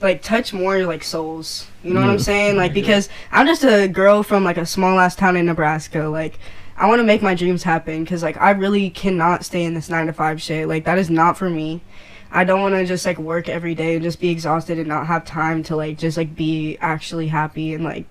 like touch more like souls. You know what I'm saying? Like Yeah. because I'm just a girl from like a small ass town in Nebraska. Like I want to make my dreams happen cuz like I really cannot stay in this 9 to 5 shit. Like that is not for me. I don't want to just like work every day and just be exhausted and not have time to like just like be actually happy and like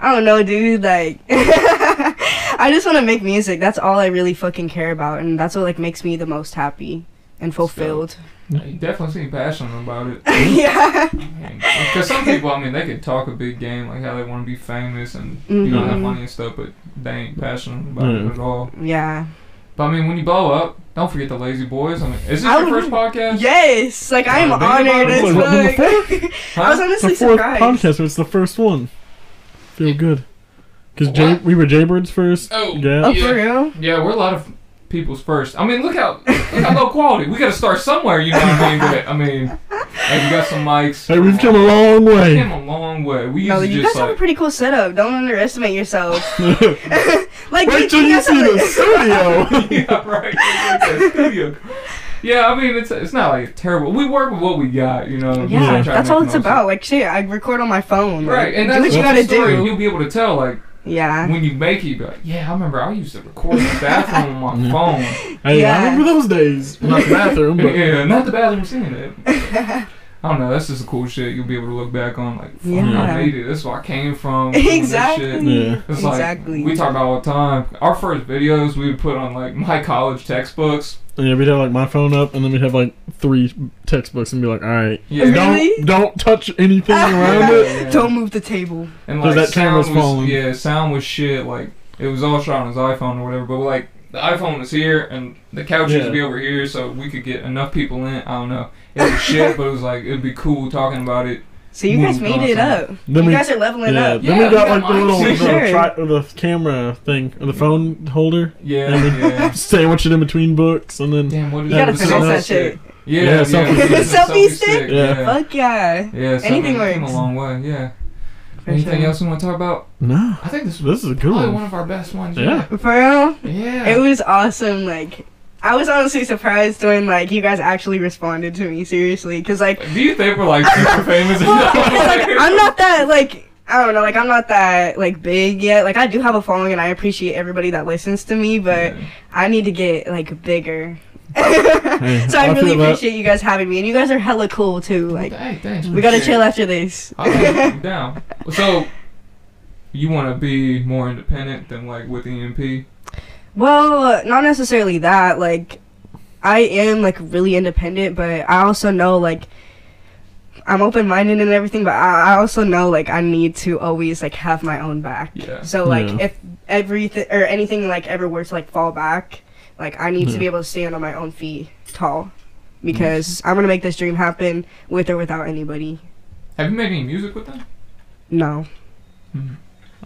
I don't know, dude. Like, I just want to make music. That's all I really fucking care about, and that's what like makes me the most happy and fulfilled. You definitely seem passionate about it. yeah. Because some people, I mean, they could talk a big game, like how they want to be famous and you know have Mhm. money and stuff, but they ain't passionate about Yeah. it at all. Yeah. But I mean, when you blow up, don't forget the Lazy Boys. I mean, is this I your first podcast? Yes. Like I am Uh, honored it. as What, number. I was Huh? honestly the fourth surprised. podcast, but it's the first one. Feel good. Because Jay, we were Jaybirds first. Oh, Yeah. Oh, Yeah. for real? Yeah, we're a lot of people's first. I mean, look how look how low quality. We got to start somewhere, you know what I mean? But I mean, like we got some mics. Hey, we've come a long way. We way. came a long way. We used No, to you just guys have a pretty cool setup. Don't underestimate yourself. like, Wait till you guys see the a- studio. yeah, right. It's like studio. Yeah, I mean, it's it's not like terrible. We work with what we got, you know. Yeah, We try to that's all it's most of about. Like, shit, I record on my phone. it. Like, Right, and do that's what you gotta the And do. you'll be able to tell, like, Yeah. when you make it, you be like, yeah, I remember I used to record in the bathroom on my phone. Hey, Yeah. I remember those days. Not the bathroom, but yeah, not the bathroom seeing it. I don't know. That's just a cool shit. You'll be able to look back on like, fuck, Yeah. I made it. That's where I came from. doing this Exactly. shit. Yeah. It's Exactly. like we talk about all the time. Our first videos we would put on like my college textbooks. yeah, we'd have like my phone up, and then we'd have like three textbooks, and be like, "All right, Yeah, Really? don't don't touch anything around it." yeah. Don't move the table. And 'Cause like that camera's sound was, falling. Yeah, sound was shit. Like it was all shot on his iPhone or whatever. But like the iPhone was here and the couch used Yeah. to be over here, so we could get enough people in. I don't know. It was shit, but it was like it'd be cool talking about it. So you guys made it up. Then you we- guys are leveling Yeah, up. then Yeah, we got we like the little mics. the, Sure. tri- the camera thing, the phone holder, Yeah, and we yeah. sandwich it in between books, and then Damn, what is You gotta that? that selfie shit. Yeah, Yeah, yeah, selfie yeah, stick. Selfie stick? Yeah. Yeah, Fuck yeah. yeah so Anything I mean, Came works. a long way. Yeah. For Anything sure. else you want to talk about? no, I think this this is a good probably one. one of our best ones. Yeah. For real? Yeah. It was awesome. Like, I was honestly surprised when like you guys actually responded to me seriously, because like, Do you think we're like super famous? well, 'cause, like I'm not that like I don't know, like I'm not that like big yet. Like I do have a following, and I appreciate everybody that listens to me, but Yeah. I need to get like bigger. Hey, so I, I really feel that. appreciate you guys having me, and you guys are hella cool too. Like hey, thanks. we gotta chill after this. I'm down. So, you want to be more independent than like with EMP? Well, not necessarily that. Like, I am like really independent, but I also know like I'm open minded and everything. But I, I also know like I need to always like have my own back. Yeah. So like Yeah. if everything or anything like ever were to like fall back, like I need to be able to stand on my own feet tall, because I'm gonna make this dream happen with or without anybody. Have you made any music with them? No. Hmm.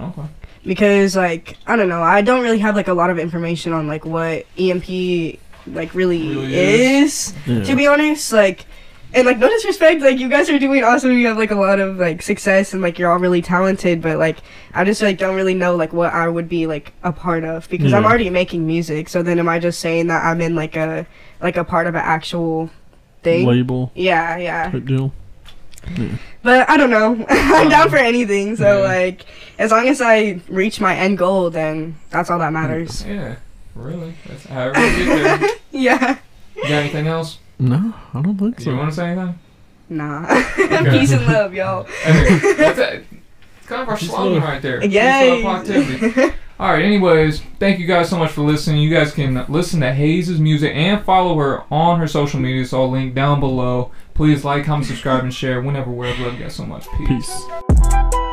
Okay. Because like I don't know, I don't really have like a lot of information on like what EMP like really, Really is. Yeah. To be honest, like. And like no disrespect, like you guys are doing awesome. You have like a lot of like success and like you're all really talented. But like I just like don't really know like what I would be like a part of because I'm already making music. So then am I just saying that I'm in like a like a part of an actual thing? label Yeah, yeah. type deal. But I don't know. I'm down um, for anything. So Yeah. like, as long as I reach my end goal, then that's all that matters. Yeah, really. That's how we get there. yeah. You got anything else? No, I don't think Do so. you want to say anything? Nah. Peace and love, y'all. I mean, that's a, it's kind of our slogan right there. Peace, Yay. All right. Anyways, thank you guys so much for listening. You guys can listen to Haze's music and follow her on her social media. It's all linked down below. Please like, comment, subscribe, and share whenever, wherever. Love you guys so much. Peace. Peace.